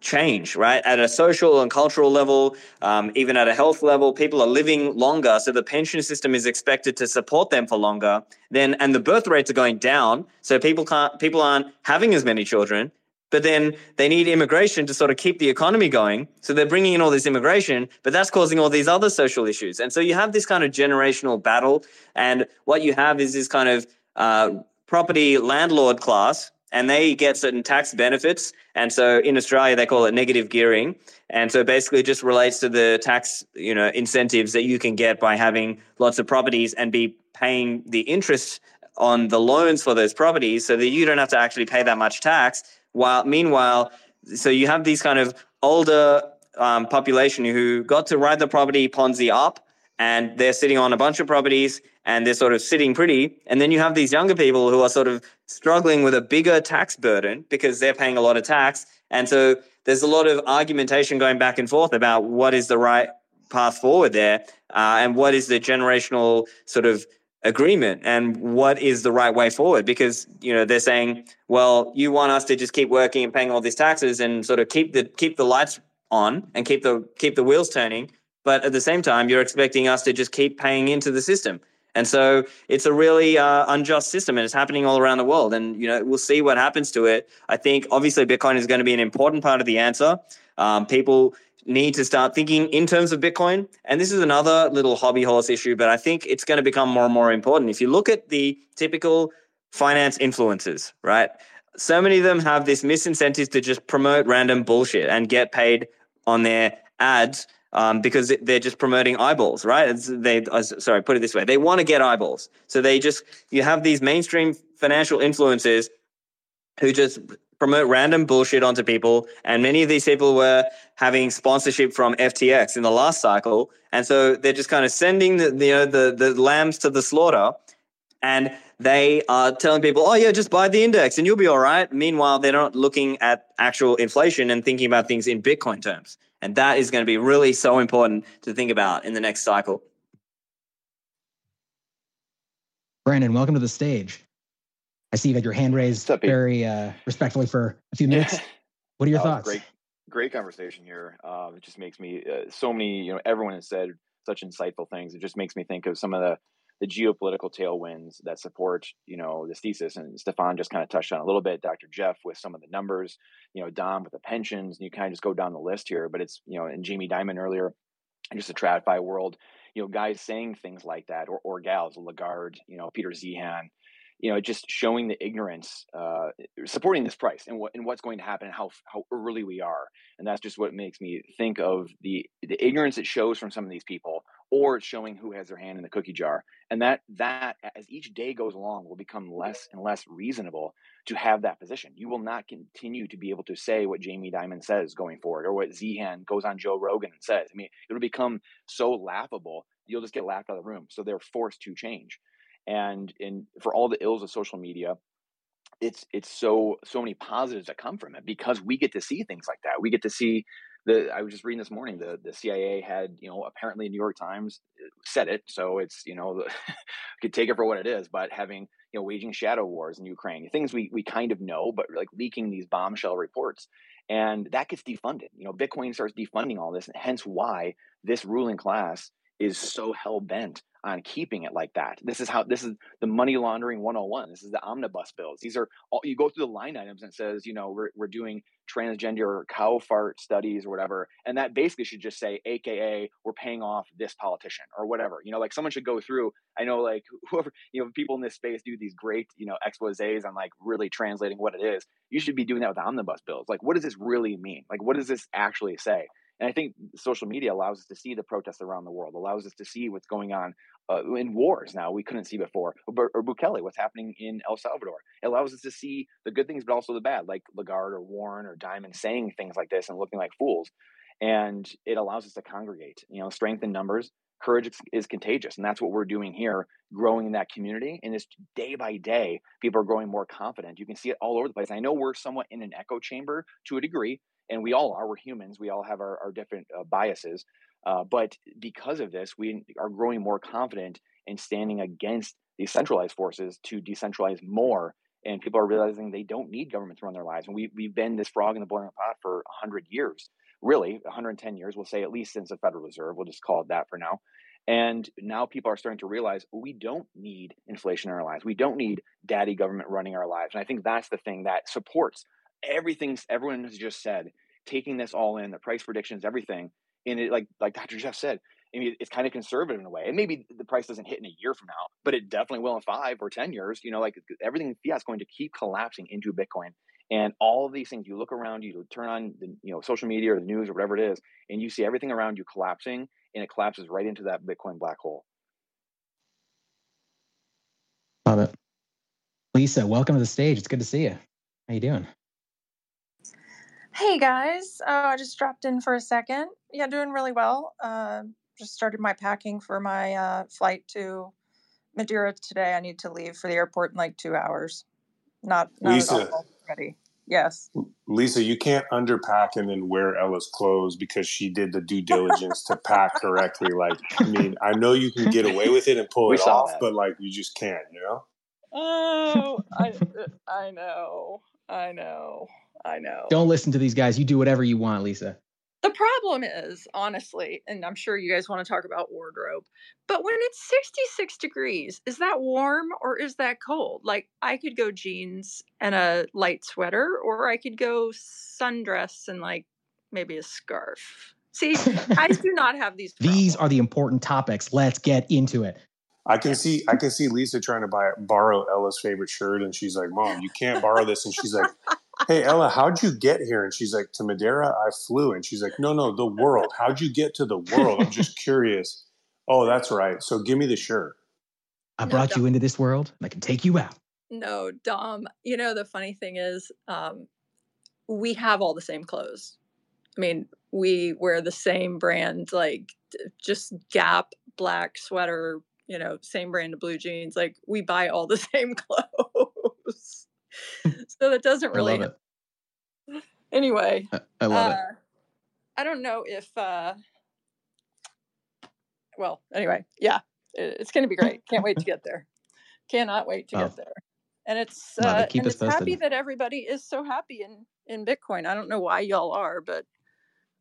change, right? At a social and cultural level, um, even at a health level, people are living longer. So the pension system is expected to support them for longer. Then, and the birth rates are going down. So people can't, people aren't having as many children. But then they need immigration to sort of keep the economy going. So they're bringing in all this immigration, but that's causing all these other social issues. And so you have this kind of generational battle. And what you have is this kind of uh, property landlord class and they get certain tax benefits. And so in Australia, they call it negative gearing. And so basically, just relates to the tax, you know, incentives that you can get by having lots of properties and be paying the interest on the loans for those properties, so that you don't have to actually pay that much tax. While meanwhile, so you have these kind of older um, population who got to ride the property Ponzi up, and they're sitting on a bunch of properties and they're sort of sitting pretty. And then you have these younger people who are sort of struggling with a bigger tax burden because they're paying a lot of tax. And so there's a lot of argumentation going back and forth about what is the right path forward there uh, and what is the generational sort of agreement and what is the right way forward because you know they're saying well you want us to just keep working and paying all these taxes and sort of keep the keep the lights on and keep the keep the wheels turning but at the same time you're expecting us to just keep paying into the system and so it's a really uh, unjust system and it's happening all around the world. And, you know, we'll see what happens to it. I think obviously Bitcoin is going to be an important part of the answer. Um, people need to start thinking in terms of Bitcoin. And this is another little hobby horse issue, but I think it's going to become more and more important. If you look at the typical finance influencers, right? So many of them have this misincentive to just promote random bullshit and get paid on their ads um, because they're just promoting eyeballs, right? It's, they uh, sorry, put it this way: they want to get eyeballs, so they just you have these mainstream financial influeces who just promote random bullshit onto people, and many of these people were having sponsorship from FTX in the last cycle, and so they're just kind of sending the you know the the lambs to the slaughter, and they are telling people, oh, yeah, just buy the index and you'll be all right. Meanwhile, they're not looking at actual inflation and thinking about things in Bitcoin terms. And that is going to be really so important to think about in the next cycle. Brandon, welcome to the stage. I see you had your hand raised up, very uh, respectfully for a few minutes. What are your thoughts? Great, great conversation here. Uh, it just makes me uh, so many. You know, everyone has said such insightful things. It just makes me think of some of the the geopolitical tailwinds that support, you know, this thesis. And Stephan just kind of touched on a little bit, Dr. Jeff with some of the numbers, you know, Dom with the pensions, and you kind of just go down the list here. But it's, you know, and Jamie Dimon earlier, and just a TradFi world, you know, guys saying things like that, or, or gals, Lagarde, you know, Peter Zeihan, you know, just showing the ignorance, uh, supporting this price and what and what's going to happen and how how early we are, and that's just what makes me think of the the ignorance it shows from some of these people, or it's showing who has their hand in the cookie jar, and that that as each day goes along will become less and less reasonable to have that position. You will not continue to be able to say what Jamie Dimon says going forward, or what Zeihan goes on Joe Rogan and says. I mean, it'll become so laughable you'll just get laughed out of the room. So they're forced to change and in for all the ills of social media it's it's so so many positives that come from it because we get to see things like that we get to see the I was just reading this morning the the CIA had you know apparently New York Times said it, so it's you know could take it for what it is, but having you know waging shadow wars in Ukraine, things we we kind of know, but like leaking these bombshell reports, and that gets defunded. You know, Bitcoin starts defunding all this, and hence why this ruling class is so hell bent on keeping it like that. This is how this is the money laundering 101. This is the omnibus bills. These are all you go through the line items and it says, you know, we're, we're doing transgender cow fart studies or whatever. And that basically should just say, AKA, we're paying off this politician or whatever. You know, like someone should go through. I know, like, whoever, you know, people in this space do these great, you know, exposes on like really translating what it is. You should be doing that with omnibus bills. Like, what does this really mean? Like, what does this actually say? And I think social media allows us to see the protests around the world, allows us to see what's going on uh, in wars now we couldn't see before, or, or Bukele, what's happening in El Salvador. It allows us to see the good things, but also the bad, like Lagarde or Warren or Dimon saying things like this and looking like fools. And it allows us to congregate, you know, strength in numbers. Courage is contagious. And that's what we're doing here, growing in that community. And it's day by day, people are growing more confident. You can see it all over the place. I know we're somewhat in an echo chamber to a degree, and we all are. We're humans. We all have our, our different uh, biases. Uh, but because of this, we are growing more confident in standing against these centralized forces to decentralize more. And people are realizing they don't need government to run their lives. And we, we've been this frog in the boiling pot for 100 years, really, 110 years, we'll say at least since the Federal Reserve. We'll just call it that for now. And now people are starting to realize we don't need inflation in our lives. We don't need daddy government running our lives. And I think that's the thing that supports everything everyone has just said, taking this all in, the price predictions, everything. And it, like like Dr. Jeff said, I mean, it's kind of conservative in a way. And maybe the price doesn't hit in a year from now, but it definitely will in five or 10 years. You know, like everything fiat is going to keep collapsing into Bitcoin. And all of these things, you look around, you turn on the you know social media or the news or whatever it is, and you see everything around you collapsing, and it collapses right into that Bitcoin black hole. Love it, Lisa. Welcome to the stage. It's good to see you. How you doing? Hey guys, oh, I just dropped in for a second. Yeah, doing really well. Uh, just started my packing for my uh, flight to Madeira today. I need to leave for the airport in like two hours. Not, not Lisa. at all ready. Yes. Lisa, you can't underpack and then wear Ella's clothes because she did the due diligence to pack correctly. Like, I mean, I know you can get away with it and pull We it off, that. but like, you just can't, you know? Oh, I, I know, I know, I know. Don't listen to these guys. You do whatever you want, Lisa. The problem is, honestly, and I'm sure you guys want to talk about wardrobe, but when it's 66 degrees, is that warm or is that cold? Like, I could go jeans and a light sweater, or I could go sundress and like maybe a scarf. See, I do not have these. These are the important topics. Let's get into it. I can see I can see Lisa trying to buy borrow Ella's favorite shirt, and she's like, "Mom, you can't borrow this." And she's like, "Hey Ella, how'd you get here?" And she's like, "To Madeira, I flew." And she's like, "No, no, the world. How'd you get to the world? I'm just curious." Oh, that's right. So give me the shirt. I brought you into this world, and I can take you out. No, Dom. You know the funny thing is, um, we have all the same clothes. I mean, we wear the same brand, like just Gap black sweater. You know, same brand of blue jeans. Like we buy all the same clothes. so that doesn't really. it. Anyway, I, I love it. uh, I don't know if. uh Well, anyway, yeah, it, it's going to be great. Can't wait to get there. Cannot wait to Oh. get there. And it's it. uh, and it's happy that everybody is so happy in in Bitcoin. I don't know why y'all are, but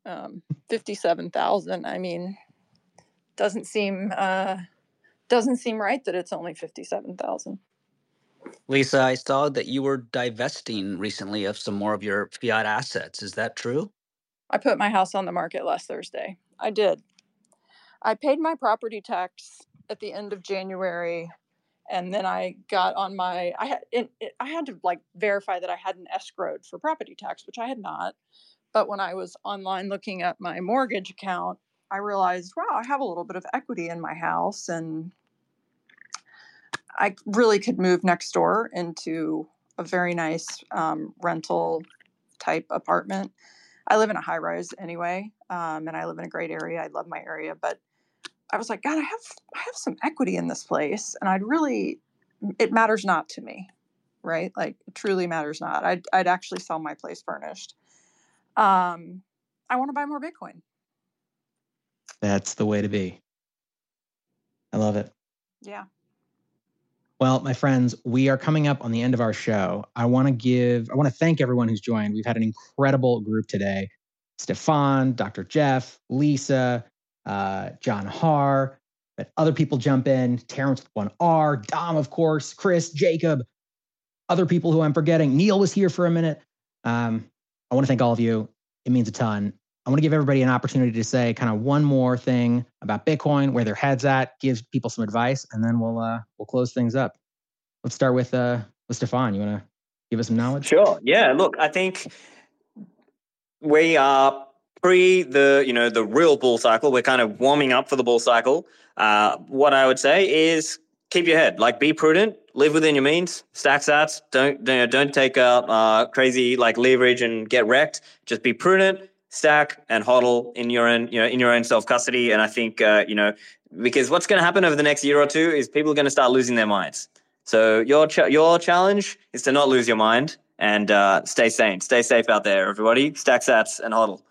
um, fifty seven thousand. I mean, doesn't seem uh, doesn't seem right that it's only fifty seven thousand. Lisa, I saw that you were divesting recently of some more of your fiat assets. Is that true? I put my house on the market last Thursday. I did. I paid my property tax at the end of January, and then I got on my. I had it, it, I had to like verify that I hadn't escrowed for property tax, which I had not. But when I was online looking at my mortgage account, I realized, wow, I have a little bit of equity in my house, and I really could move next door into a very nice um, rental type apartment. I live in a high rise anyway, um, and I live in a great area. I love my area, but I was like, God, I have I have some equity in this place, and I'd really it matters not to me, right? Like it truly matters not. I'd I'd actually sell my place furnished. Um, I want to buy more Bitcoin. That's the way to be. I love it. Yeah. Well, my friends, we are coming up on the end of our show. I want to give, I want to thank everyone who's joined. We've had an incredible group today Stephan, Dr. Jeff, Lisa, uh, John Haar, but other people jump in Terrence with one R, Dom, of course, Chris, Jacob, other people who I'm forgetting. Neil was here for a minute. Um, I want to thank all of you. It means a ton. I want to give everybody an opportunity to say kind of one more thing about Bitcoin, where their heads at, give people some advice, and then we'll uh, we'll close things up. Let's start with uh, with Stephan. You want to give us some knowledge? Sure. Yeah. Look, I think we are pre the you know the real bull cycle. We're kind of warming up for the bull cycle. Uh, what I would say is keep your head, like be prudent, live within your means, stack sats. Don't don't take out uh, crazy like leverage and get wrecked. Just be prudent stack and hodl in your own you know in your own self custody and i think uh, you know because what's going to happen over the next year or two is people are going to start losing their minds. So your ch- your challenge is to not lose your mind and uh, stay sane. Stay safe out there everybody. Stack sats and hodl.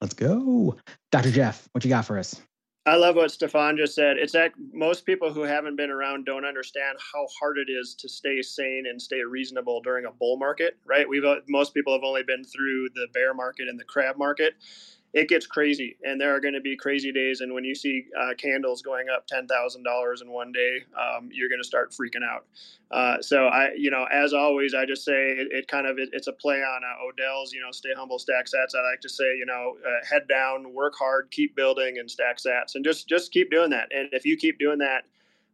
Let's go. Dr jeff what you got for us I love what Stephan just said. It's that most people who haven't been around don't understand how hard it is to stay sane and stay reasonable during a bull market, right? We've uh, most people have only been through the bear market and the crab market it gets crazy and there are going to be crazy days and when you see uh, candles going up $10000 in one day um, you're going to start freaking out. Uh, so i you know as always i just say it, it kind of it, it's a play on uh, odell's you know stay humble stack sats. I like to say you know uh, head down work hard keep building and stack sats and just just keep doing that. And if you keep doing that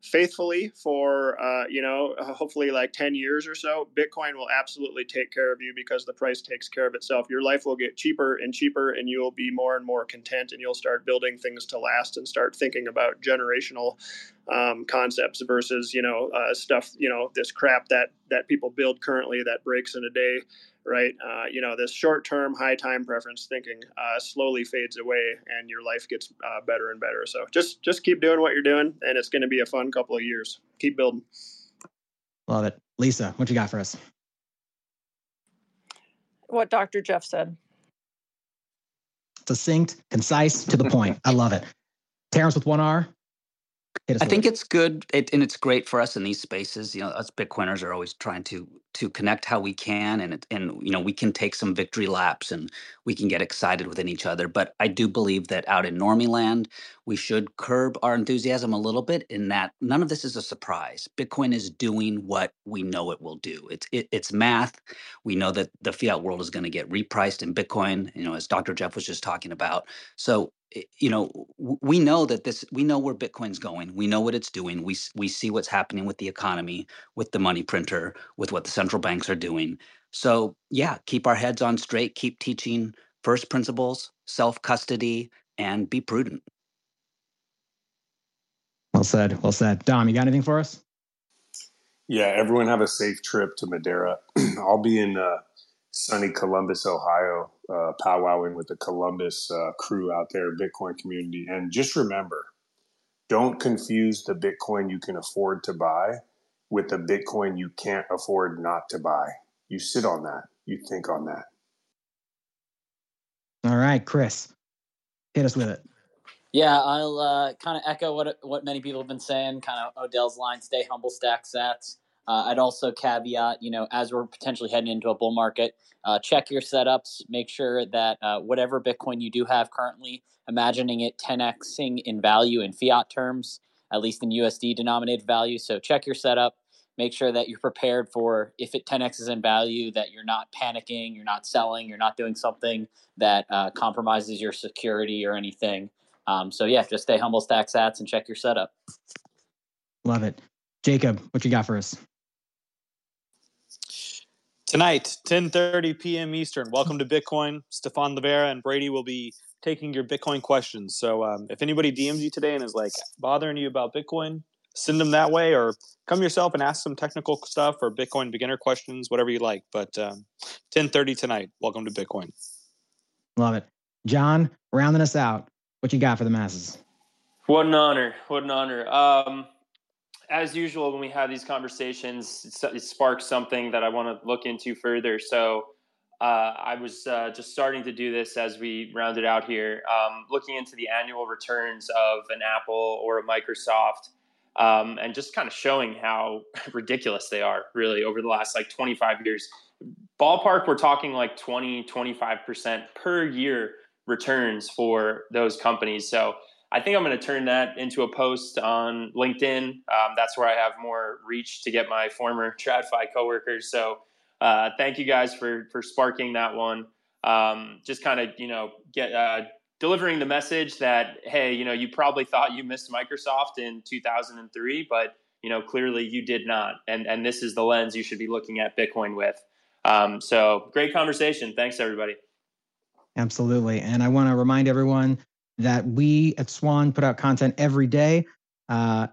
faithfully for uh, you know hopefully like 10 years or so bitcoin will absolutely take care of you because the price takes care of itself. Your life will get cheaper and cheaper and you will be more and more content and you'll start building things to last and start thinking about generational um, concepts versus you know uh, stuff you know this crap that that people build currently that breaks in a day right? Uh, you know, this short term, high time preference thinking uh, slowly fades away, and your life gets uh, better and better. So just just keep doing what you're doing, and it's going to be a fun couple of years. Keep building. Love it, Lisa. What you got for us? What Dr. Jeff said. Succinct, concise, to the point. I love it. Terrence with one R. I think it's good, it, and it's great for us in these spaces. You know, us Bitcoiners are always trying to to connect how we can, and it, and you know, we can take some victory laps, and we can get excited within each other. But I do believe that out in Normie land, we should curb our enthusiasm a little bit. In that, none of this is a surprise. Bitcoin is doing what we know it will do. It's it, it's math. We know that the fiat world is going to get repriced in Bitcoin. You know, as Dr. Jeff was just talking about. So you know we know that this we know where bitcoin's going we know what it's doing we we see what's happening with the economy with the money printer with what the central banks are doing. So yeah keep our heads on straight keep teaching first principles self custody and be prudent. Well said well said. Dom you got anything for us? Yeah everyone have a safe trip to madeira. I'll be in uh, sunny columbus ohio uh, powwowing with the Columbus uh, crew out there, Bitcoin community. And just remember, don't confuse the Bitcoin you can afford to buy with the Bitcoin you can't afford not to buy. You sit on that. You think on that. All right, Chris, hit us with it. Yeah, I'll uh, kind of echo what what many people have been saying. Kind of Odell's line: "Stay humble, stack sats." Uh, I'd also caveat, you know, as we're potentially heading into a bull market, uh, check your setups. Make sure that uh, whatever Bitcoin you do have currently, imagining it 10xing in value in fiat terms, at least in USD denominated value. So check your setup. Make sure that you're prepared for if it 10x is in value, that you're not panicking, you're not selling, you're not doing something that uh, compromises your security or anything. Um, so yeah, just stay humble, stack sats, and check your setup. Love it, Jacob. What you got for us? Tonight, 10:30 p.m. Eastern. Welcome to Bitcoin. Stephan Livera and Brady will be taking your Bitcoin questions. So um, if anybody DMs you today and is like bothering you about Bitcoin, send them that way, or come yourself and ask some technical stuff or Bitcoin beginner questions, whatever you like. But um, 10:30 tonight. Welcome to Bitcoin. Love it, John. Rounding us out. What you got for the masses? What an honor! What an honor! Um, as usual, when we have these conversations, it sparks something that I want to look into further. So, uh, I was uh, just starting to do this as we rounded out here, um, looking into the annual returns of an Apple or a Microsoft, um, and just kind of showing how ridiculous they are, really, over the last like 25 years. Ballpark, we're talking like 20, 25% per year returns for those companies. So I think I'm going to turn that into a post on LinkedIn. Um, that's where I have more reach to get my former TradFi coworkers. So uh, thank you guys for for sparking that one. Um, just kind of you know get uh, delivering the message that hey you know you probably thought you missed Microsoft in 2003, but you know clearly you did not, and and this is the lens you should be looking at Bitcoin with. Um, so great conversation. Thanks everybody. Absolutely, and I want to remind everyone that we at Swan put out content every day. Uh,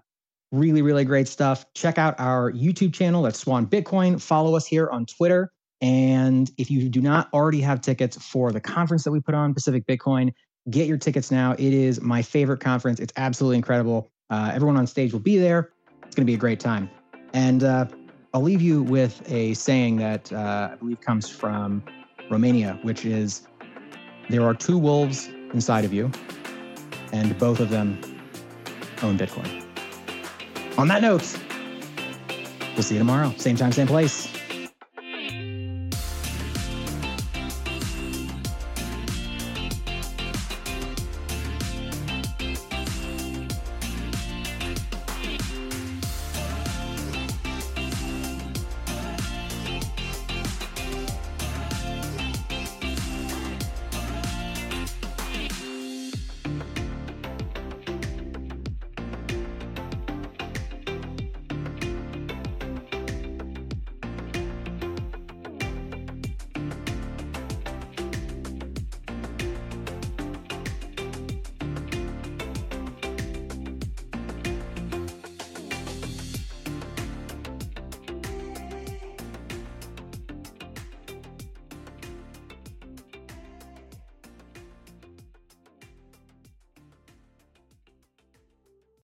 Really, really great stuff. Check out our YouTube channel at Swan Bitcoin. Follow us here on Twitter. And if you do not already have tickets for the conference that we put on, Pacific Bitcoin, get your tickets now. It is my favorite conference. It's absolutely incredible. Uh, everyone on stage will be there. It's going to be a great time. And uh, I'll leave you with a saying that uh, I believe comes from Romania, which is there are two wolves inside of you, and both of them own Bitcoin. On that note, we'll see you tomorrow. Same time, same place.